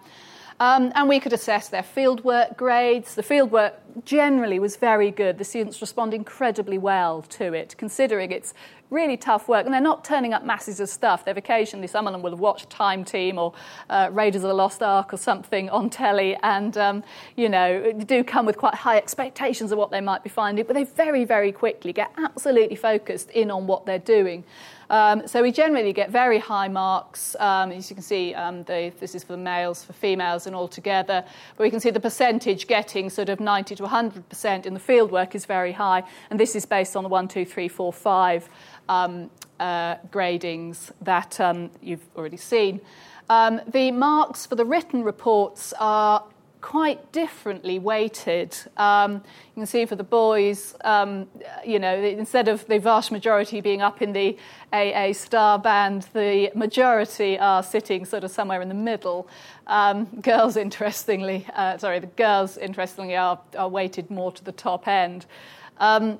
Um, and we could assess their fieldwork grades. The fieldwork generally was very good. The students respond incredibly well to it, considering it's really tough work. And they're not turning up masses of stuff. They've occasionally, some of them will have watched Time Team or uh, Raiders of the Lost Ark or something on telly and, um, you know, do come with quite high expectations of what they might be finding. But they very, very quickly get absolutely focused in on what they're doing. Um, so we generally get very high marks. Um, as you can see, um, the, this is for males, for females, and all together. But we can see the percentage getting sort of 90 to 100% in the fieldwork is very high. And this is based on the 1, 2, 3, 4, 5 um, uh, gradings that um, you've already seen. Um, the marks for the written reports are quite differently weighted. Um, you can see for the boys, um, you know, instead of the vast majority being up in the AA star band, the majority are sitting sort of somewhere in the middle. Um, girls, interestingly, uh, sorry, the girls, interestingly, are, are weighted more to the top end. Um,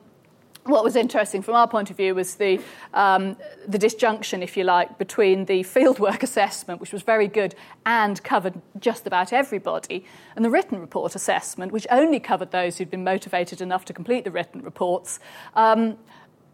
what was interesting from our point of view was the, um, the disjunction, if you like, between the fieldwork (laughs) assessment, which was very good and covered just about everybody, and the written report assessment, which only covered those who'd been motivated enough to complete the written reports. Um,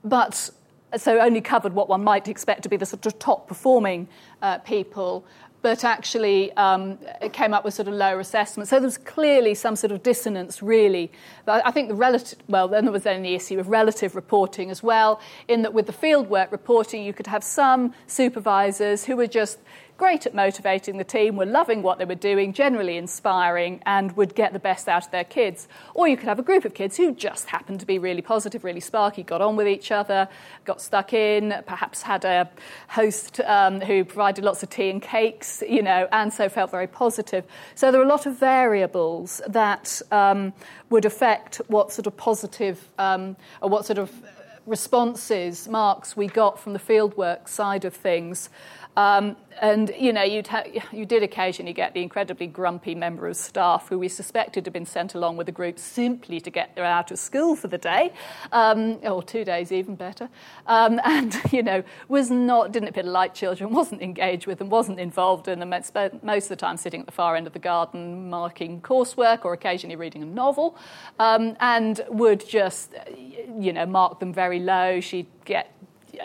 but so only covered what one might expect to be the sort of top performing uh, people but actually um, it came up with sort of lower assessments. So there was clearly some sort of dissonance, really. But I think the relative, well, then there was then the issue of relative reporting as well, in that with the fieldwork reporting, you could have some supervisors who were just great at motivating the team, were loving what they were doing, generally inspiring, and would get the best out of their kids. Or you could have a group of kids who just happened to be really positive, really sparky, got on with each other, got stuck in, perhaps had a host um, who provided lots of tea and cakes, you know, and so felt very positive. So there are a lot of variables that um, would affect what sort of positive um, or what sort of responses, marks we got from the fieldwork side of things. Um, and you know, you'd ha- you did occasionally get the incredibly grumpy member of staff who we suspected had been sent along with the group simply to get them out of school for the day, um, or two days, even better. Um, (laughs) and you know, was not didn't appear to like children, (laughs) wasn't engaged with them, wasn't involved in them. Spent most of the time sitting at the far end of the garden marking coursework or occasionally reading a novel, um, and would just you know mark them very low. She'd get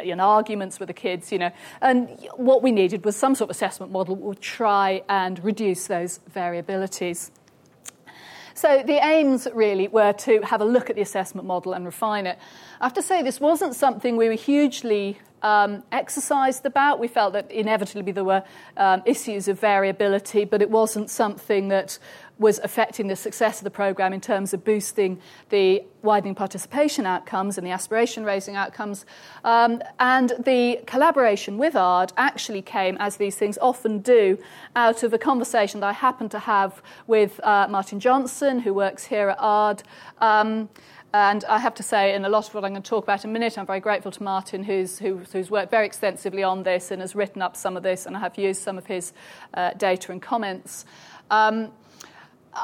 in arguments with the kids, you know. And what we needed was some sort of assessment model that would try and reduce those variabilities. So the aims really were to have a look at the assessment model and refine it. I have to say, this wasn't something we were hugely um, exercised about. We felt that inevitably there were um, issues of variability, but it wasn't something that was affecting the success of the programme in terms of boosting the widening participation outcomes and the aspiration raising outcomes. Um, and the collaboration with ARD actually came, as these things often do, out of a conversation that I happened to have with uh, Martin Johnson, who works here at ARD. Um, and I have to say, in a lot of what I'm going to talk about in a minute, I'm very grateful to Martin, who's, who, who's worked very extensively on this and has written up some of this, and I have used some of his uh, data and comments. Um,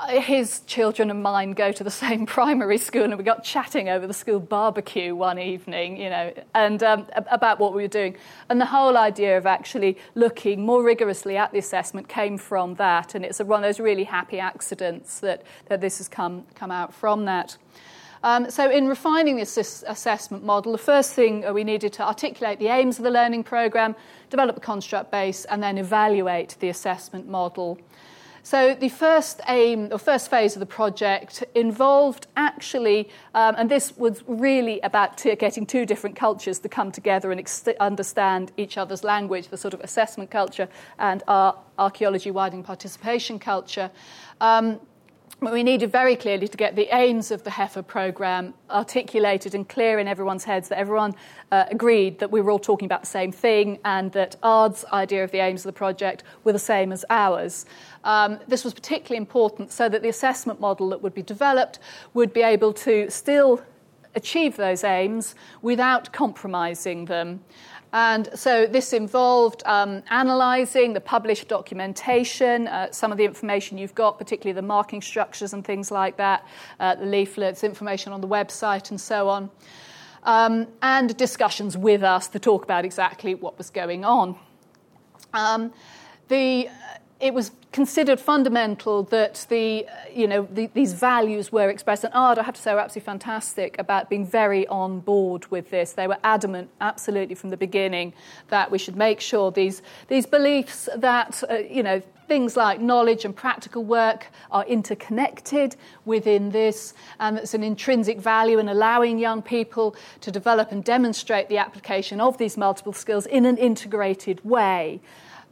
his children and mine go to the (laughs) same primary school, and we got chatting over the school barbecue one evening, you know, and um, about what we were doing. And the whole idea of actually looking more rigorously at the assessment came from that, and it's one of those really happy accidents that, that this has come, come out from that. Um, so, in refining this assessment model, the first thing uh, we needed to articulate the aims of the learning programme, develop a construct base, and then evaluate the assessment model. So the first aim, or first phase of the project involved actually, um, and this was really about t- getting two different cultures to come together and ex- understand each other's language, the sort of assessment culture and our archaeology widening participation culture. Um, we needed very clearly to get the aims of the HEFA programme articulated and clear in everyone's heads that everyone uh, agreed that we were all talking about the same thing and that ARD's idea of the aims of the project were the same as ours. Um, this was particularly important so that the assessment model that would be developed would be able to still achieve those aims without compromising them. And so this involved um, analysing the published documentation, uh, some of the information you've got, particularly the marking structures and things like that, uh, the leaflets, information on the website, and so on, um, and discussions with us to talk about exactly what was going on. Um, the it was considered fundamental that the, you know, the, these values were expressed. And I have to say, were absolutely fantastic about being very on board with this. They were adamant, absolutely, from the beginning, that we should make sure these, these beliefs that, uh, you know, things like knowledge and practical work are interconnected within this, and it's an intrinsic value in allowing young people to develop and demonstrate the application of these multiple skills in an integrated way.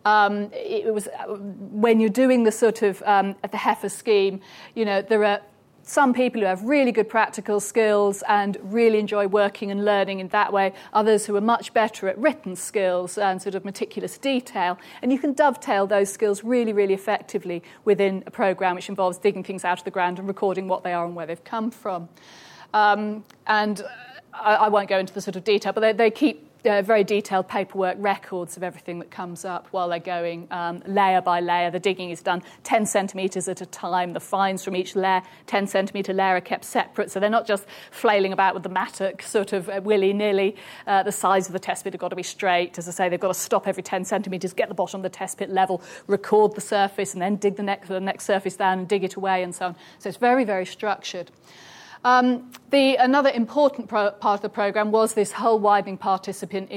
Um, it was when you're doing the sort of um, the HEFA scheme, you know, there are some people who have really good practical skills and really enjoy working and learning in that way, others who are much better at written skills and sort of meticulous detail. And you can dovetail those skills really, really effectively within a program which involves digging things out of the ground and recording what they are and where they've come from. Um, and I, I, won't go into the sort of detail, but they, they keep uh, very detailed paperwork records of everything that comes up while they're going um, layer by layer. The digging is done 10 centimetres at a time. The finds from each layer, 10 centimetre layer, are kept separate. So they're not just flailing about with the mattock sort of uh, willy nilly. Uh, the size of the test pit have got to be straight. As I say, they've got to stop every 10 centimetres, get the bottom of the test pit level, record the surface, and then dig the next, the next surface down and dig it away and so on. So it's very, very structured. Um, the, another important pro- part of the programme was this whole widening participant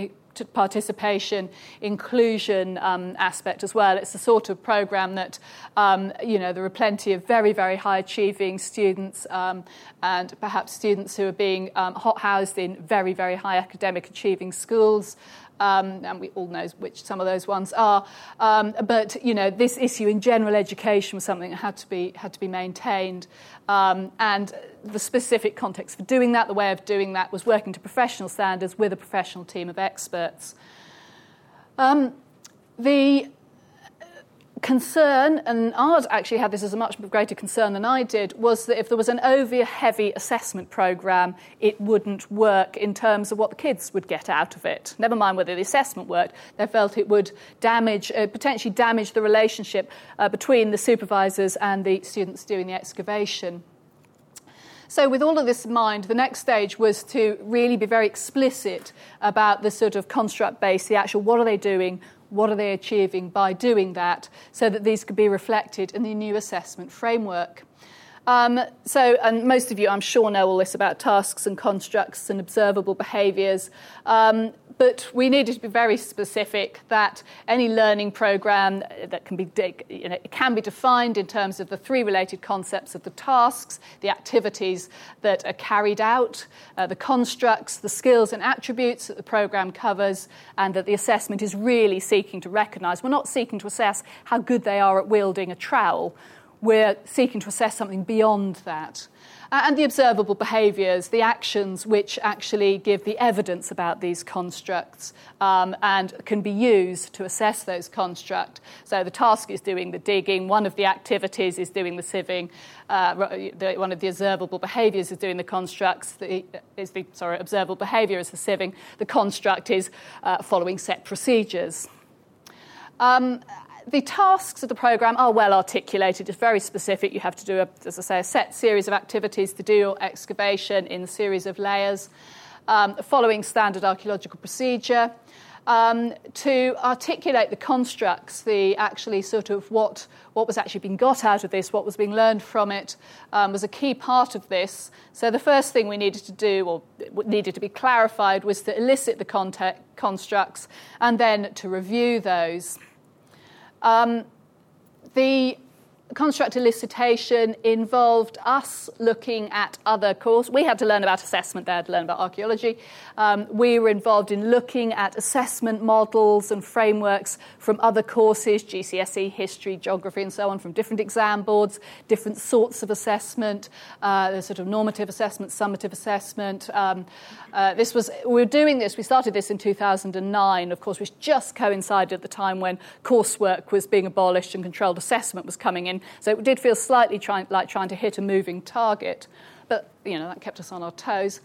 participation, inclusion um, aspect as well. It's the sort of program that, um, you know, there are plenty of very, very high achieving students um, and perhaps students who are being um, hot housed in very, very high academic achieving schools um, and we all know which some of those ones are. Um, but you know, this issue in general education was something that had to be had to be maintained, um, and the specific context for doing that, the way of doing that, was working to professional standards with a professional team of experts. Um, the concern, and ARD actually had this as a much greater concern than I did, was that if there was an over heavy assessment programme, it wouldn't work in terms of what the kids would get out of it. Never mind whether the assessment worked, they felt it would damage, uh, potentially damage the relationship uh, between the supervisors and the students doing the excavation. So, with all of this in mind, the next stage was to really be very explicit about the sort of construct base, the actual what are they doing, what are they achieving by doing that, so that these could be reflected in the new assessment framework. Um, so, and most of you, I'm sure, know all this about tasks and constructs and observable behaviours. Um, but we needed to be very specific that any learning program that can be you know, can be defined in terms of the three related concepts of the tasks, the activities that are carried out, uh, the constructs, the skills and attributes that the program covers, and that the assessment is really seeking to recognise. We're not seeking to assess how good they are at wielding a trowel we're seeking to assess something beyond that. And the observable behaviours, the actions which actually give the evidence about these constructs um, and can be used to assess those constructs. So the task is doing the digging, one of the activities is doing the sieving, uh, the, one of the observable behaviours is doing the constructs, the, is the sorry, observable behaviour is the sieving, the construct is uh, following set procedures. Um, the tasks of the programme are well articulated. It's very specific. You have to do, a, as I say, a set series of activities to do your excavation in a series of layers, um, following standard archaeological procedure. Um, to articulate the constructs, the actually sort of what, what was actually being got out of this, what was being learned from it, um, was a key part of this. So the first thing we needed to do, or needed to be clarified, was to elicit the context, constructs and then to review those. Um, the construct elicitation involved us looking at other courses. We had to learn about assessment, they had to learn about archaeology. Um, we were involved in looking at assessment models and frameworks from other courses, GCSE, history, geography, and so on, from different exam boards, different sorts of assessment, uh, sort of normative assessment, summative assessment. Um, uh, this was, we were doing this, we started this in 2009, of course, which just coincided at the time when coursework was being abolished and controlled assessment was coming in. So it did feel slightly try, like trying to hit a moving target. But, you know, that kept us on our toes.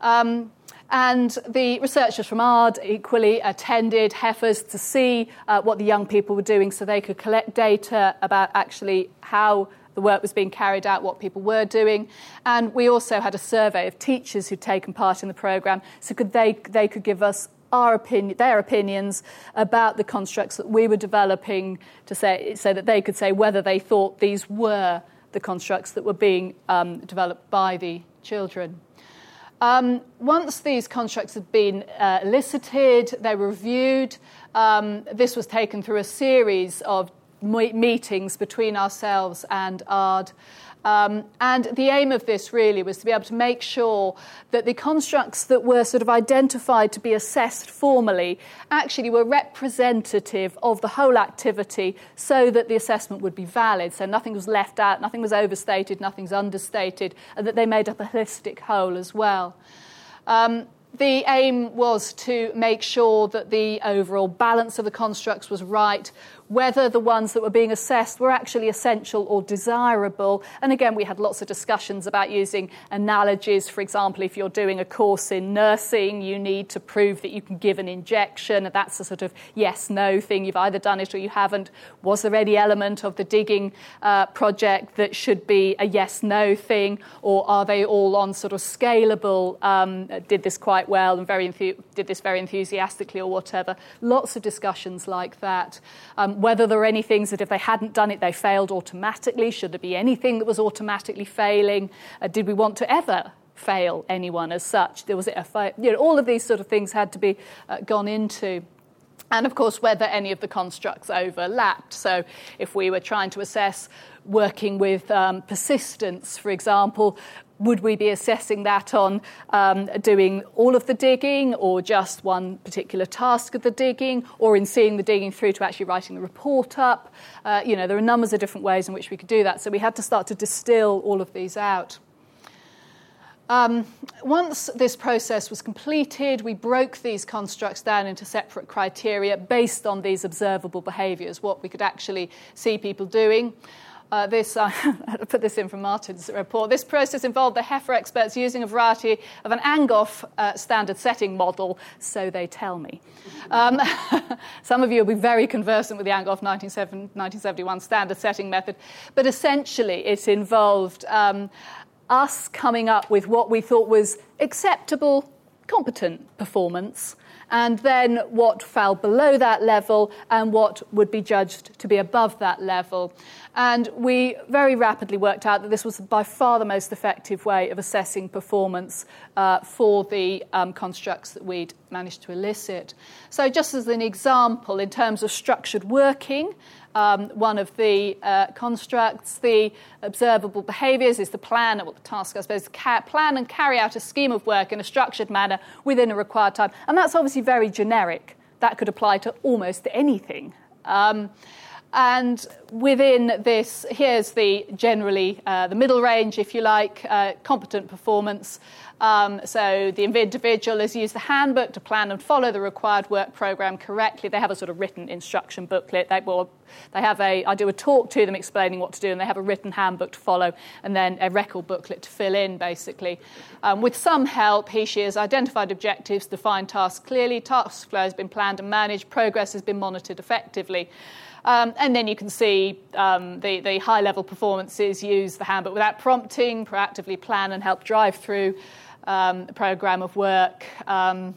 Um, and the researchers from ARD equally attended HEFAs to see uh, what the young people were doing so they could collect data about actually how the work was being carried out, what people were doing. And we also had a survey of teachers who'd taken part in the programme so could they, they could give us opinion, their opinions about the constructs that we were developing to say, so that they could say whether they thought these were the constructs that were being um, developed by the children. Um, once these constructs had been uh, elicited, they were reviewed. Um, this was taken through a series of meetings between ourselves and ARD. Um, and the aim of this really was to be able to make sure that the constructs that were sort of identified to be assessed formally actually were representative of the whole activity so that the assessment would be valid. So nothing was left out, nothing was overstated, nothing's understated, and that they made up a holistic whole as well. Um, the aim was to make sure that the overall balance of the constructs was right, whether the ones that were being assessed were actually essential or desirable. And again, we had lots of discussions about using analogies. For example, if you're doing a course in nursing, you need to prove that you can give an injection. And that's a sort of yes no thing. You've either done it or you haven't. Was there any element of the digging uh, project that should be a yes no thing? Or are they all on sort of scalable, um, did this quite well and very did this very enthusiastically or whatever? Lots of discussions like that. Um, whether there are any things that if they hadn't done it, they failed automatically. Should there be anything that was automatically failing? Uh, did we want to ever fail anyone as such? There was a you know, all of these sort of things had to be uh, gone into. And of course, whether any of the constructs overlapped. So, if we were trying to assess working with um, persistence, for example, would we be assessing that on um, doing all of the digging or just one particular task of the digging or in seeing the digging through to actually writing the report up? Uh, you know, there are numbers of different ways in which we could do that. So we had to start to distill all of these out. Um, once this process was completed, we broke these constructs down into separate criteria based on these observable behaviours, what we could actually see people doing. Uh, this, uh, (laughs) I put this in from Martin's report. This process involved the HEFA experts using a variety of an Angoff uh, standard setting model, so they tell me. Um, (laughs) some of you will be very conversant with the Angoff 1971 standard setting method, but essentially it involved um, us coming up with what we thought was acceptable, competent performance and then what fell below that level and what would be judged to be above that level. And we very rapidly worked out that this was by far the most effective way of assessing performance uh, for the um, constructs that we'd managed to elicit. So, just as an example, in terms of structured working, um, one of the uh, constructs. The observable behaviours is the plan, or the task, I suppose, ca- plan and carry out a scheme of work in a structured manner within a required time. And that's obviously very generic. That could apply to almost anything. Um, and within this, here's the generally uh, the middle range, if you like, uh, competent performance. Um, so the individual has used the handbook to plan and follow the required work program correctly. They have a sort of written instruction booklet. They, they have a, I do a talk to them explaining what to do, and they have a written handbook to follow, and then a record booklet to fill in, basically. Um, with some help, he, she has identified objectives, defined tasks clearly, task flow has been planned and managed, progress has been monitored effectively. Um, and then you can see um, the, the high level performances use the handbook without prompting, proactively plan and help drive through um, the program of work. Um,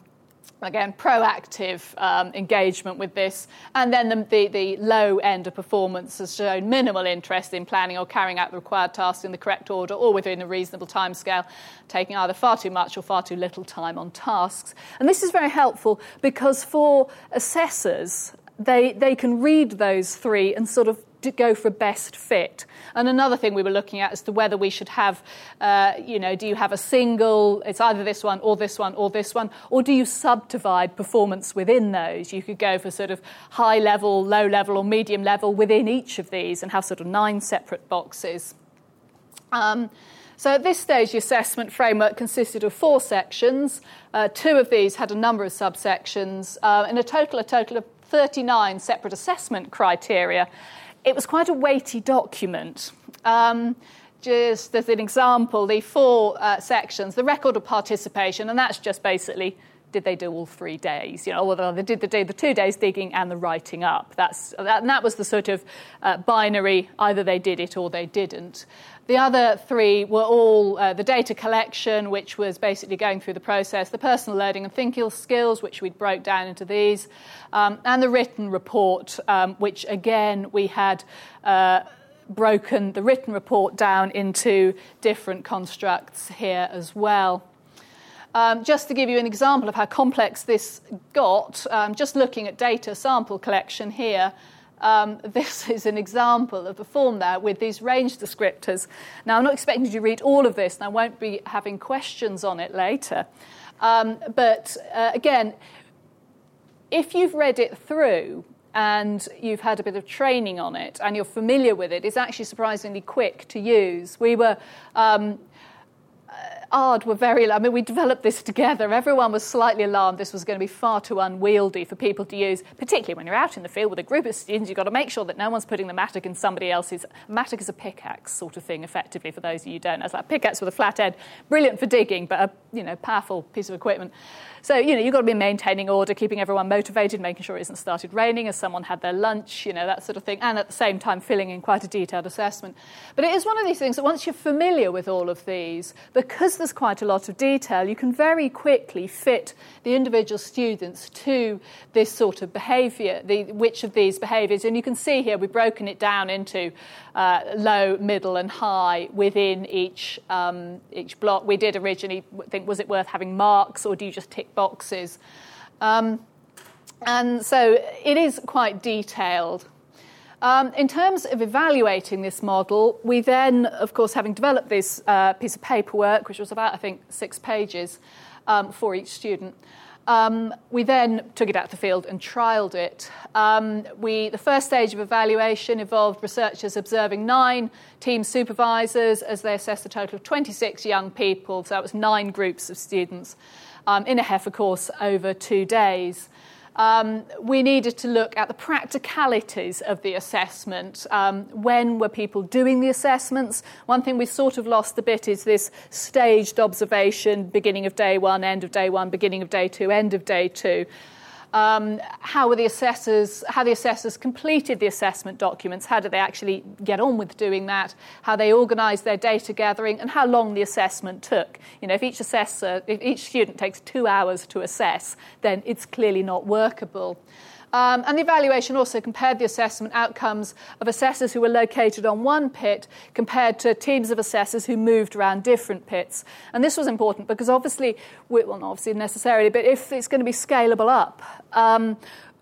again, proactive um, engagement with this. And then the, the, the, low end of performance has shown minimal interest in planning or carrying out the required tasks in the correct order or within a reasonable timescale, taking either far too much or far too little time on tasks. And this is very helpful because for assessors, they, they can read those three and sort of go for best fit. And another thing we were looking at is to whether we should have, uh, you know, do you have a single, it's either this one or this one or this one, or do you subdivide performance within those? You could go for sort of high level, low level, or medium level within each of these and have sort of nine separate boxes. Um, so at this stage, the assessment framework consisted of four sections. Uh, two of these had a number of subsections, uh, in a total, a total of 39 separate assessment criteria. It was quite a weighty document. Um, just as an example, the four uh, sections, the record of participation, and that's just basically did they do all three days? You know, whether they did the, day, the two days digging and the writing up. That's, that, and that was the sort of uh, binary, either they did it or they didn't. The other three were all uh, the data collection, which was basically going through the process, the personal learning and thinking skills, which we broke down into these, um, and the written report, um, which again we had. Uh, broken the written report down into different constructs here as well. Um, just to give you an example of how complex this got, um, just looking at data sample collection here, um, (laughs) this is an example of the form there with these range descriptors. Now, I'm not expecting you to read all of this, and I won't be having questions on it later. Um, but uh, again, if you've read it through and you've had a bit of training on it and you're familiar with it, it's actually surprisingly quick to use. We were um, ARD were very, I mean, we developed this together. Everyone was slightly alarmed this was going to be far too unwieldy for people to use, particularly when you're out in the field with a group of students. You've got to make sure that no one's putting the mattock in somebody else's. Mattock is a pickaxe sort of thing, effectively, for those of you who don't know. It's like a pickaxe with a flat end, brilliant for digging, but a you know, powerful piece of equipment. So, you know, you've got to be maintaining order, keeping everyone motivated, making sure it isn't started raining as someone had their lunch, you know, that sort of thing, and at the same time filling in quite a detailed assessment. But it is one of these things that once you're familiar with all of these, because there's quite a lot of detail, you can very quickly fit the individual students to this sort of behaviour, the, which of these behaviours. And you can see here we've broken it down into uh, low, middle, and high within each, um, each block. We did originally think, was it worth having marks or do you just tick boxes? Um, and so it is quite detailed. Um, in terms of evaluating this model, we then, of course, having developed this uh, piece of paperwork, which was about, I think, six pages um, for each student, um, we then took it out to the field and trialled it. Um, we, the first stage of evaluation involved researchers observing nine team supervisors as they assessed a total of 26 young people, so that was nine groups of students um, in a HEFA course over two days um, we needed to look at the practicalities of the assessment. Um, when were people doing the assessments? One thing we sort of lost a bit is this staged observation beginning of day one, end of day one, beginning of day two, end of day two um, how were the assessors, how the assessors completed the assessment documents, how did they actually get on with doing that, how they organised their data gathering, and how long the assessment took. You know, if each assessor, if each student takes two hours to assess, then it's clearly not workable. Um, and the evaluation also compared the assessment outcomes of assessors who were located on one pit compared to teams of assessors who moved around different pits. And this was important because obviously, well, not obviously necessarily, but if it's going to be scalable up, um,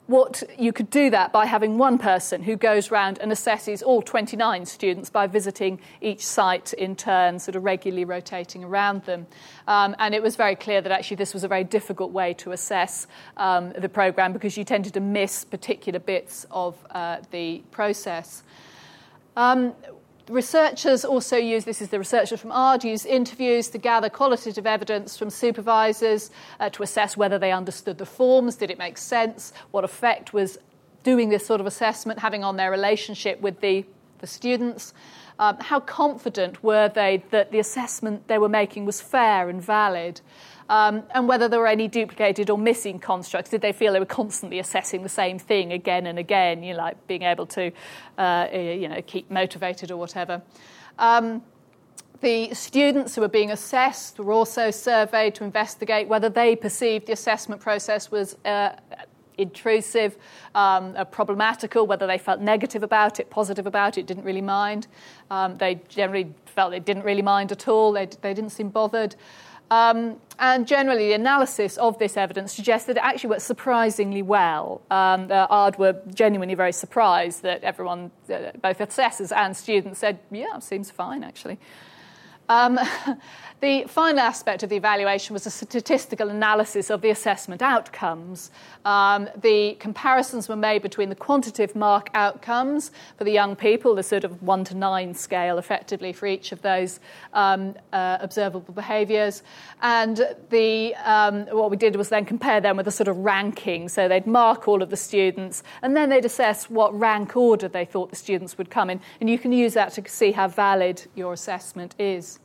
what you could do that by having one person who goes round and assesses all 29 students by visiting each site in turn, sort of regularly rotating around them. Um, and it was very clear that actually this was a very difficult way to assess um, the programme because you tended to miss particular bits of uh, the process. Um, researchers also use this is the researchers from ARD use interviews to gather qualitative evidence from supervisors uh, to assess whether they understood the forms, did it make sense, what effect was doing this sort of assessment having on their relationship with the, the students. Um, how confident were they that the assessment they were making was fair and valid? Um, and whether there were any duplicated or missing constructs. Did they feel they were constantly assessing the same thing again and again, you know, like being able to, uh, you know, keep motivated or whatever. Um, the students who were being assessed were also surveyed to investigate whether they perceived the assessment process was uh, intrusive, um, uh, problematical, whether they felt negative about it, positive about it, didn't really mind. Um, they generally felt they didn't really mind at all, they, they didn't seem bothered. Um, and generally, the analysis of this evidence suggests that it actually worked surprisingly well. Um, uh, ARD were genuinely very surprised that everyone, uh, both assessors and students, said, yeah, seems fine, actually. Um, (laughs) the final aspect of the evaluation was a statistical analysis of the assessment outcomes. Um, the comparisons were made between the quantitative mark outcomes for the young people, the sort of one to nine scale effectively for each of those um, uh, observable behaviours. And the, um, what we did was then compare them with a sort of ranking. So they'd mark all of the students and then they'd assess what rank order they thought the students would come in. And you can use that to see how valid your assessment is.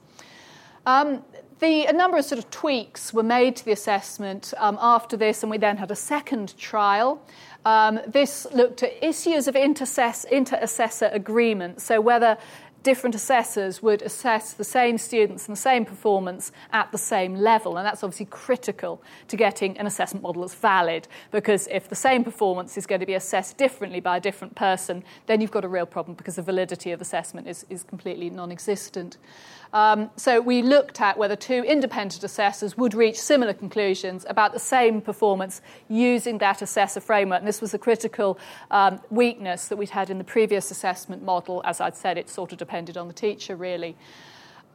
Um, the, a number of sort of tweaks were made to the assessment um, after this, and we then had a second trial. Um, this looked at issues of inter-assessor agreement, so whether different assessors would assess the same students and the same performance at the same level. And that's obviously critical to getting an assessment model that's valid, because if the same performance is going to be assessed differently by a different person, then you've got a real problem because the validity of assessment is, is completely non existent. Um, so we looked at whether two independent assessors would reach similar conclusions about the same performance using that assessor framework. And this was a critical um, weakness that we'd had in the previous assessment model. As I'd said, it sort of depended on the teacher, really.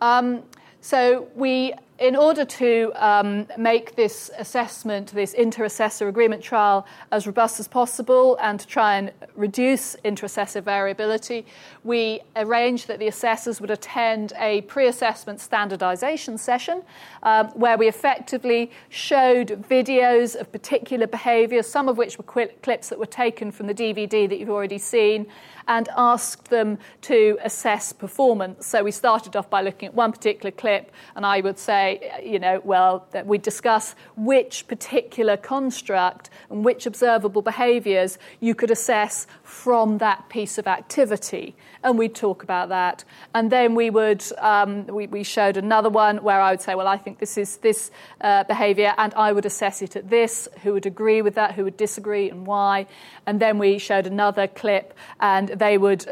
Um, so we in order to um, make this assessment, this inter-assessor agreement trial, as robust as possible and to try and reduce inter-assessor variability, we arranged that the assessors would attend a pre-assessment standardization session um, where we effectively showed videos of particular behaviors, some of which were qu- clips that were taken from the DVD that you've already seen, and asked them to assess performance. So we started off by looking at one particular clip, and I would say, you know, well, that we discuss which particular construct and which observable behaviours you could assess from that piece of activity. And we'd talk about that. And then we would, um, we, we, showed another one where I would say, well, I think this is this uh, behaviour, and I would assess it at this, who would agree with that, who would disagree, and why. And then we showed another clip, and they would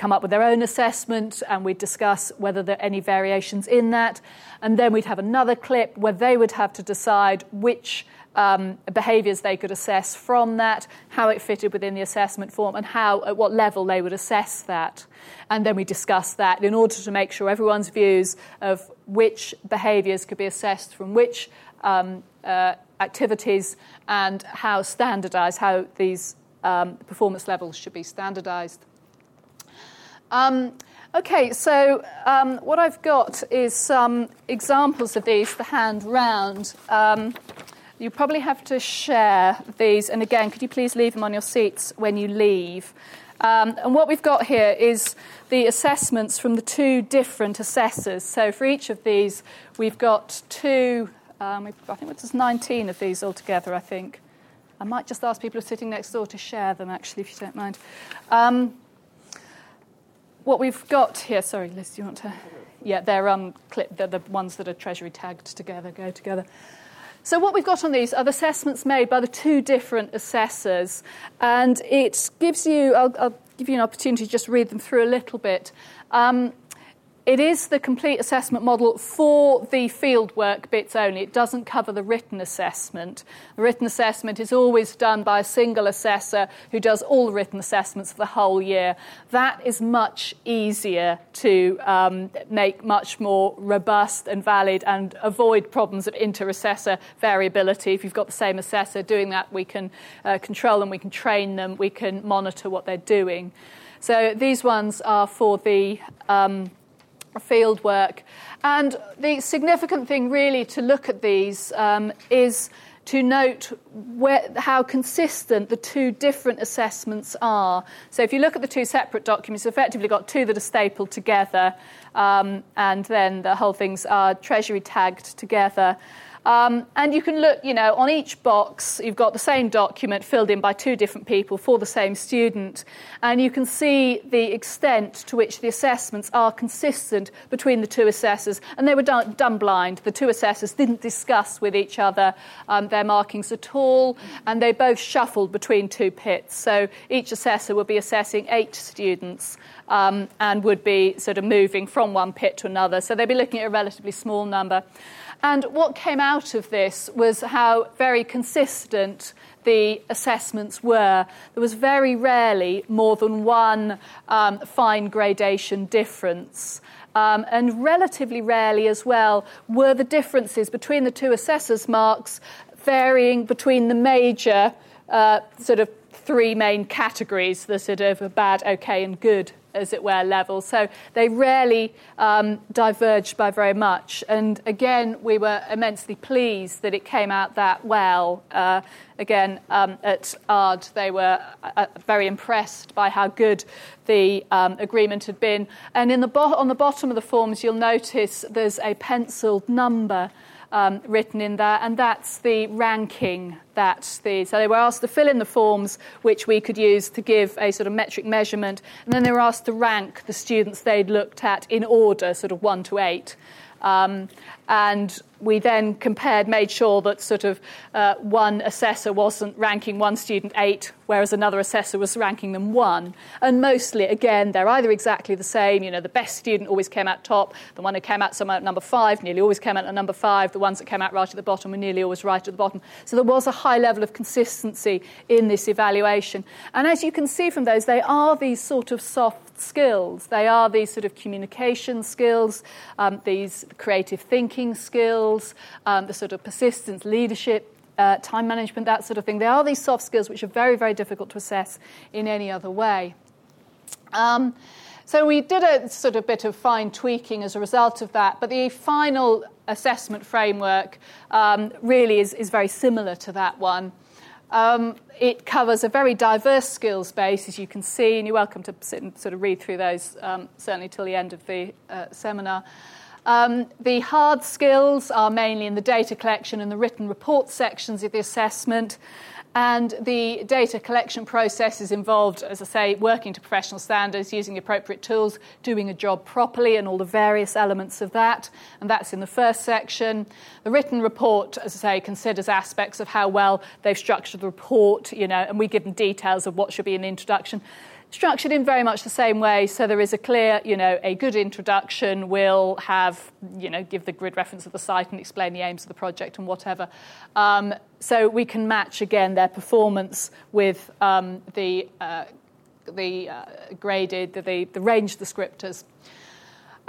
come up with their own assessment and we'd discuss whether there are any variations in that. And then we'd have another clip where they would have to decide which um, behaviours they could assess from that, how it fitted within the assessment form, and how at what level they would assess that. And then we discuss that in order to make sure everyone's views of which behaviours could be assessed from which um, uh, activities and how standardised, how these um, performance levels should be standardized. Um, okay, so um, what I've got is some examples of these, the hand round. Um, you probably have to share these, and again, could you please leave them on your seats when you leave? Um, and what we've got here is the assessments from the two different assessors. So for each of these, we've got two, um, I think there's 19 of these altogether, I think. I might just ask people who are sitting next door to share them, actually, if you don't mind. Um, what we've got here, sorry, Liz, do you want to? Yeah, they're, um, clip, they're the ones that are Treasury tagged together, go together. So, what we've got on these are the assessments made by the two different assessors, and it gives you, I'll, I'll give you an opportunity to just read them through a little bit. Um, it is the complete assessment model for the fieldwork bits only. It doesn't cover the written assessment. The written assessment is always done by a single assessor who does all the written assessments for the whole year. That is much easier to um, make much more robust and valid and avoid problems of inter-assessor variability. If you've got the same assessor doing that, we can uh, control them, we can train them, we can monitor what they're doing. So these ones are for the um, field work. And the significant thing, really, to look at these um, is to note where, how consistent the two different assessments are. So, if you look at the two separate documents, you've effectively got two that are stapled together, um, and then the whole things are Treasury tagged together. Um, and you can look, you know, on each box, you've got the same document filled in by two different people for the same student. And you can see the extent to which the assessments are consistent between the two assessors. And they were done, done blind. The two assessors didn't discuss with each other um, their markings at all. And they both shuffled between two pits. So each assessor would be assessing eight students. Um, and would be sort of moving from one pit to another. So they'd be looking at a relatively small number. And what came out of this was how very consistent the assessments were. There was very rarely more than one um, fine gradation difference. Um, and relatively rarely as well were the differences between the two assessors' marks varying between the major uh, sort of three main categories the sort of bad, okay, and good as it were, level. So they rarely um, diverged by very much. And again, we were immensely pleased that it came out that well. Uh, again, um, at ARD, they were uh, very impressed by how good the um, agreement had been. And the bo- on the bottom of the forms, you'll notice there's a penciled number um, written in there, and that's the ranking that the. So they were asked to fill in the forms which we could use to give a sort of metric measurement, and then they were asked to rank the students they'd looked at in order, sort of one to eight. Um, and we then compared, made sure that sort of uh, one assessor wasn't ranking one student eight, whereas another assessor was ranking them one. And mostly, again, they're either exactly the same. You know, the best student always came out top. The one who came out somewhere at number five nearly always came out at number five. The ones that came out right at the bottom were nearly always right at the bottom. So there was a high level of consistency in this evaluation. And as you can see from those, they are these sort of soft skills. They are these sort of communication skills, um, these creative thinking skills, um, the sort of persistence, leadership, uh, time management, that sort of thing. There are these soft skills which are very, very difficult to assess in any other way. Um, so we did a sort of bit of fine tweaking as a result of that, but the final assessment framework um, really is, is very similar to that one. Um, it covers a very diverse skills base, as you can see, and you're welcome to sit and sort of read through those um, certainly till the end of the uh, seminar. Um, the hard skills are mainly in the data collection and the written report sections of the assessment. And the data collection process is involved, as I say, working to professional standards, using appropriate tools, doing a job properly, and all the various elements of that. And that's in the first section. The written report, as I say, considers aspects of how well they've structured the report, you know, and we give them details of what should be the introduction structured in very much the same way. So there is a clear, you know, a good introduction We'll have, you know, give the grid reference of the site and explain the aims of the project and whatever. Um, so we can match again their performance with um, the uh, the uh, graded the, the range descriptors.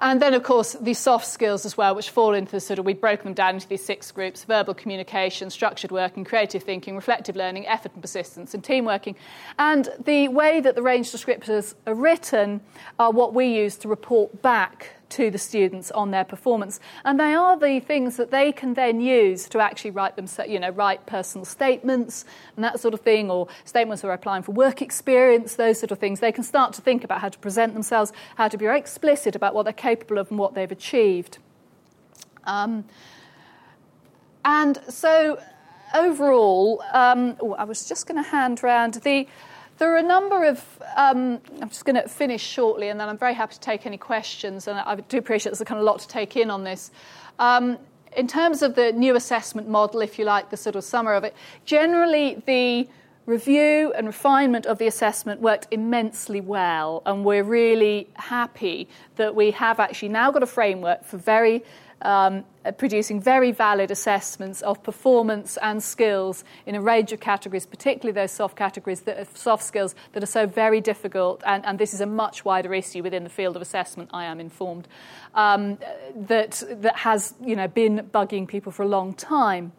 And then, of course, the soft skills as well, which fall into the sort of, we've broken them down into these six groups verbal communication, structured working, creative thinking, reflective learning, effort and persistence, and team working. And the way that the range descriptors are written are what we use to report back to the students on their performance. And they are the things that they can then use to actually write them, you know, write personal statements and that sort of thing, or statements where applying for work experience, those sort of things. They can start to think about how to present themselves, how to be very explicit about what they're capable of and what they've achieved. Um, and so overall, um, oh, I was just going to hand round the there are a number of, um, I'm just going to finish shortly and then I'm very happy to take any questions. And I do appreciate there's a kind of lot to take in on this. Um, in terms of the new assessment model, if you like, the sort of summer of it, generally the review and refinement of the assessment worked immensely well, and we're really happy that we have actually now got a framework for very um, producing very valid assessments of performance and skills in a range of categories, particularly those soft categories, that soft skills that are so very difficult. And, and this is a much wider issue within the field of assessment, I am informed, um, that, that has you know, been bugging people for a long time.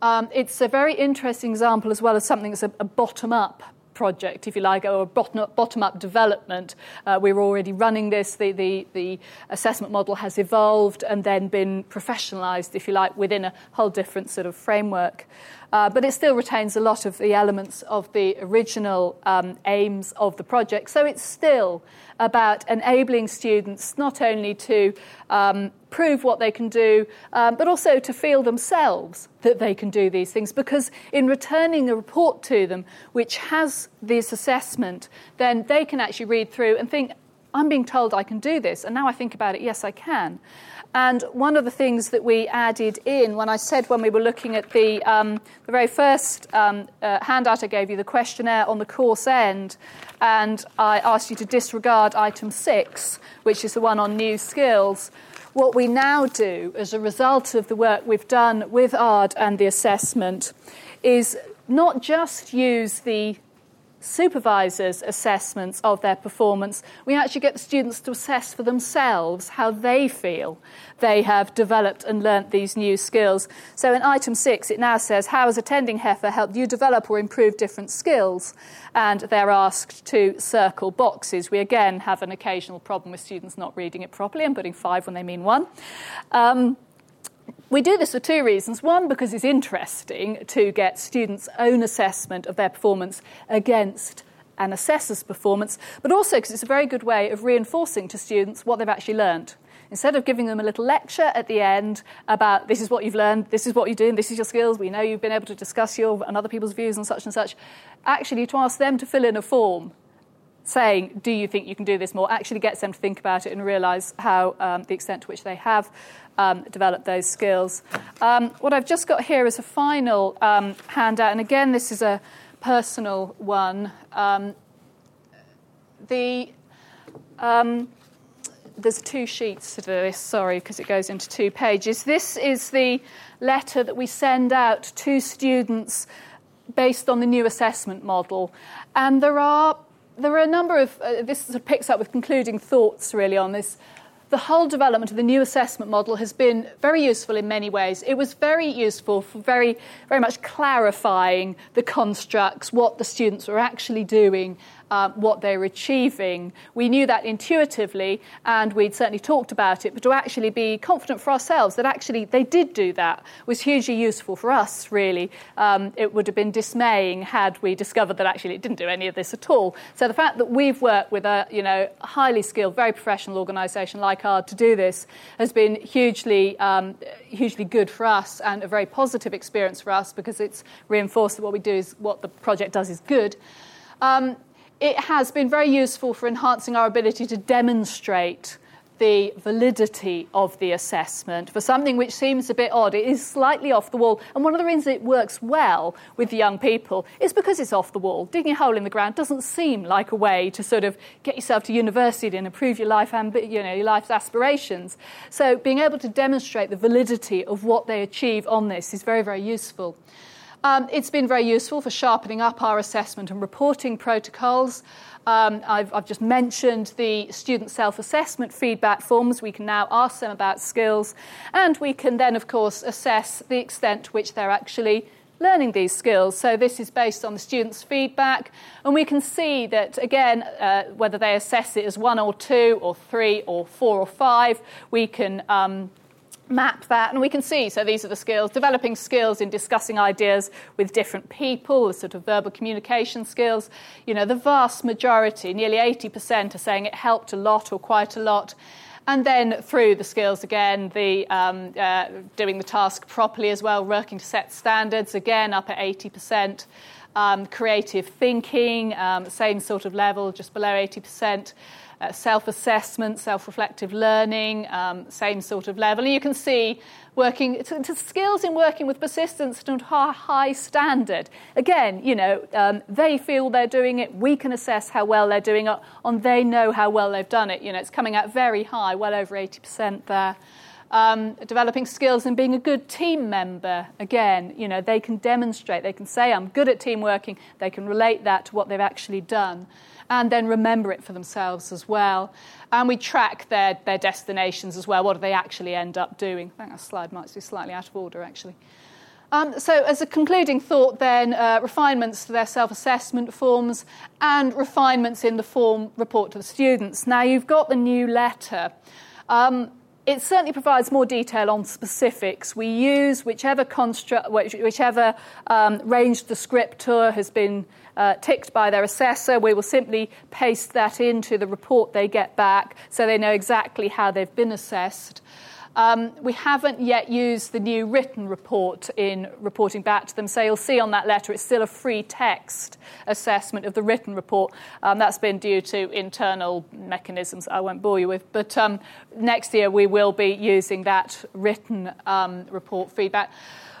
Um, it's a very interesting example as well as something that's a, a bottom up project, if you like, or a bottom up development. Uh, We're already running this. The, the, the, assessment model has evolved and then been professionalized, if you like, within a whole different sort of framework. Uh, but it still retains a lot of the elements of the original um, aims of the project. So it's still about enabling students not only to um, prove what they can do, um, but also to feel themselves that they can do these things. Because in returning a report to them which has this assessment, then they can actually read through and think, I'm being told I can do this. And now I think about it, yes, I can. And one of the things that we added in when I said when we were looking at the, um, the very first um, uh, handout I gave you, the questionnaire on the course end, and I asked you to disregard item six, which is the one on new skills. what we now do as a result of the work we've done with ARD and the assessment is not just use the supervisors' assessments of their performance, we actually get the students to assess for themselves how they feel they have developed and learnt these new skills. So in item six, it now says, How has attending HEFA helped you develop or improve different skills? And they're asked to circle boxes. We again have an occasional problem with students not reading it properly and putting five when they mean one. Um, we do this for two reasons. One, because it's interesting to get students' own assessment of their performance against an assessor's performance, but also because it's a very good way of reinforcing to students what they've actually learned. Instead of giving them a little lecture at the end about this is what you've learned, this is what you're doing, this is your skills, we know you've been able to discuss your and other people's views on such and such, actually to ask them to fill in a form saying, Do you think you can do this more? actually gets them to think about it and realise how um, the extent to which they have um, developed those skills. Um, what I've just got here is a final um, handout, and again, this is a personal one. Um, the um, there's two sheets to this, sorry, because it goes into two pages. This is the letter that we send out to students based on the new assessment model. And there are there are a number of, uh, this sort of picks up with concluding thoughts really on this. The whole development of the new assessment model has been very useful in many ways. It was very useful for very, very much clarifying the constructs, what the students were actually doing, uh, what they're achieving. We knew that intuitively, and we'd certainly talked about it, but to actually be confident for ourselves that actually they did do that was hugely useful for us, really. Um, it would have been dismaying had we discovered that actually it didn't do any of this at all. So the fact that we've worked with a you know, highly skilled, very professional organisation like ours to do this has been hugely, um, hugely good for us and a very positive experience for us because it's reinforced that what we do is what the project does is good. Um, it has been very useful for enhancing our ability to demonstrate the validity of the assessment for something which seems a bit odd. It is slightly off the wall. And one of the reasons it works well with young people is because it's off the wall. Digging a hole in the ground doesn't seem like a way to sort of get yourself to university and improve your, life you know, your life's aspirations. So being able to demonstrate the validity of what they achieve on this is very, very useful. Um, it's been very useful for sharpening up our assessment and reporting protocols. Um, I've, I've, just mentioned the student self assessment feedback forms. We can now ask them about skills, and we can then, of course, assess the extent to which they're actually learning these skills. So, this is based on the students' feedback, and we can see that, again, uh, whether they assess it as one or two, or three, or four, or five, we can um, map that and we can see so these are the skills developing skills in discussing ideas with different people the sort of verbal communication skills. You know the vast majority nearly 80% are saying it helped a lot or quite a lot. And then through the skills again the um, uh, doing the task properly as well working to set standards again up at 80% um, creative thinking um, same sort of level just below 80% uh, self assessment, self reflective learning, um, same sort of level. And you can see working to, to skills in working with persistence and high standard. Again, you know, um, they feel they're doing it. We can assess how well they're doing it, and they know how well they've done it. You know, it's coming out very high, well over 80% there. Um, developing skills in being a good team member. Again, you know, they can demonstrate, they can say, I'm good at team working, they can relate that to what they've actually done and then remember it for themselves as well. And we track their, their destinations as well. What do they actually end up doing? I think that slide might be slightly out of order, actually. Um, so, as a concluding thought, then, uh, refinements to their self assessment forms and refinements in the form report to the students. Now, you've got the new letter. Um, it certainly provides more detail on specifics. We use whichever construct, whichever um, range descriptor has been uh, ticked by their assessor. We will simply paste that into the report they get back so they know exactly how they've been assessed. Um, we haven't yet used the new written report in reporting back to them, so you'll see on that letter it's still a free text assessment of the written report. Um, that's been due to internal mechanisms I won't bore you with, but um, next year we will be using that written um, report feedback.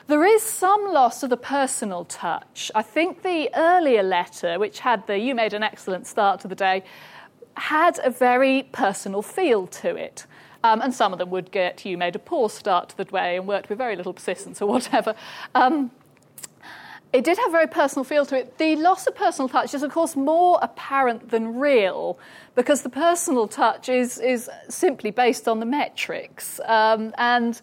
There is some loss of the personal touch. I think the earlier letter, which had the you made an excellent start to the day, had a very personal feel to it. Um, and some of them would get you made a poor start to the day and worked with very little persistence or whatever. Um, it did have a very personal feel to it. The loss of personal touch is, of course, more apparent than real because the personal touch is, is simply based on the metrics. Um, and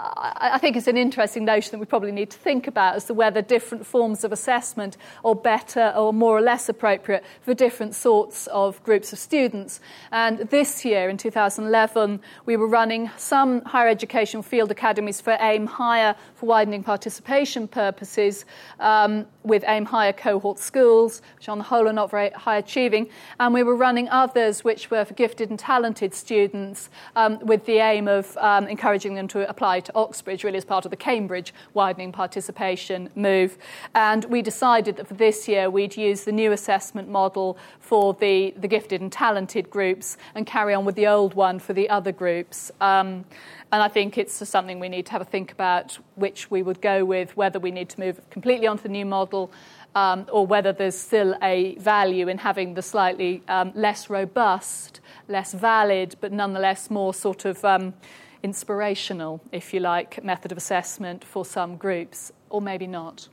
I think it's an interesting notion that we probably need to think about as to whether different forms of assessment are better or more or less appropriate for different sorts of groups of students. And this year, in 2011, we were running some higher education field academies for AIM Higher for widening participation purposes um, with AIM Higher cohort schools, which on the whole are not very high achieving. And we were running others which were for gifted and talented students um, with the aim of um, encouraging them to apply to Oxbridge, really as part of the Cambridge widening participation move. And we decided that for this year we'd use the new assessment model for the, the gifted and talented groups and carry on with the old one for the other groups. Um, and I think it's something we need to have a think about which we would go with, whether we need to move completely onto the new model um, or whether there's still a value in having the slightly um, less robust, less valid, but nonetheless more sort of um, inspirational, if you like, method of assessment for some groups, or maybe not.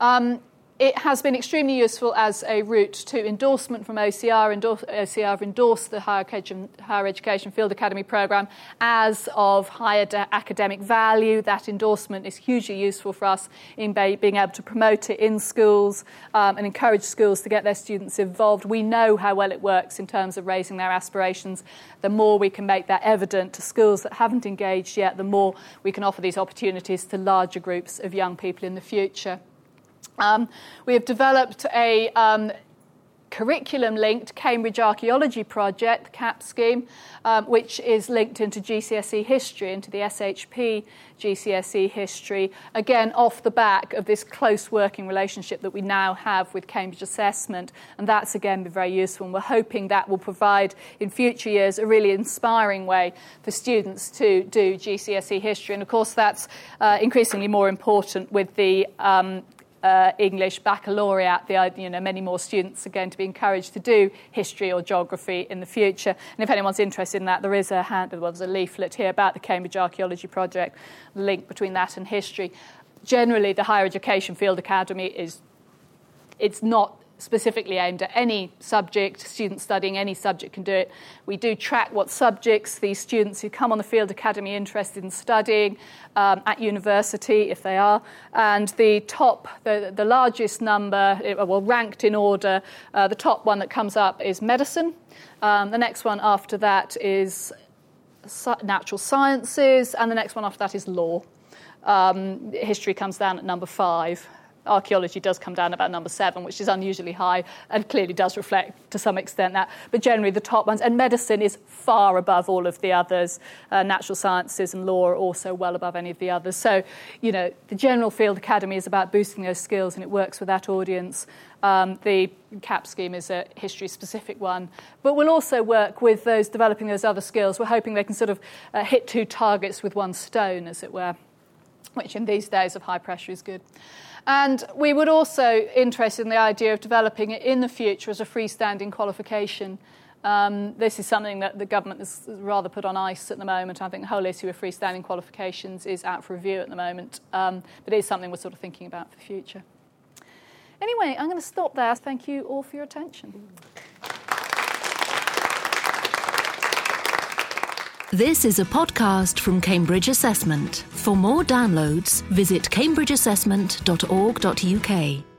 Um, it has been extremely useful as a route to endorsement from OCR. OCR have endorsed the Higher Education, Higher Education Field Academy programme as of higher de- academic value. That endorsement is hugely useful for us in being able to promote it in schools um, and encourage schools to get their students involved. We know how well it works in terms of raising their aspirations. The more we can make that evident to schools that haven't engaged yet, the more we can offer these opportunities to larger groups of young people in the future. Um, we have developed a um, curriculum linked Cambridge Archaeology Project, the CAP scheme, um, which is linked into GCSE history, into the SHP GCSE history, again off the back of this close working relationship that we now have with Cambridge Assessment. And that's again been very useful. And we're hoping that will provide in future years a really inspiring way for students to do GCSE history. And of course, that's uh, increasingly more important with the um, uh, English baccalaureate, the, you know, many more students are going to be encouraged to do history or geography in the future. And if anyone's interested in that, there is a hand, well, there's a leaflet here about the Cambridge Archaeology Project, the link between that and history. Generally, the higher education field academy is it's not specifically aimed at any subject. Students studying any subject can do it. We do track what subjects these students who come on the field academy interested in studying um, at university, if they are. And the top, the, the largest number, well, ranked in order, uh, the top one that comes up is medicine. Um, the next one after that is natural sciences, and the next one after that is law. Um, history comes down at number five archaeology does come down about number seven, which is unusually high and clearly does reflect to some extent that. But generally, the top ones, and medicine is far above all of the others. Uh, natural sciences and law are also well above any of the others. So, you know, the General Field Academy is about boosting those skills and it works with that audience. Um, the CAP scheme is a history specific one, but we'll also work with those developing those other skills. We're hoping they can sort of uh, hit two targets with one stone, as it were, which in these days of high pressure is good. And we would also interested in the idea of developing it in the future as a freestanding qualification. Um, this is something that the government has rather put on ice at the moment. I think the whole issue of freestanding qualifications is out for review at the moment, um, but it is something we're sort of thinking about for the future. Anyway, I'm going to stop there. Thank you all for your attention. This is a podcast from Cambridge Assessment. For more downloads, visit cambridgeassessment.org.uk.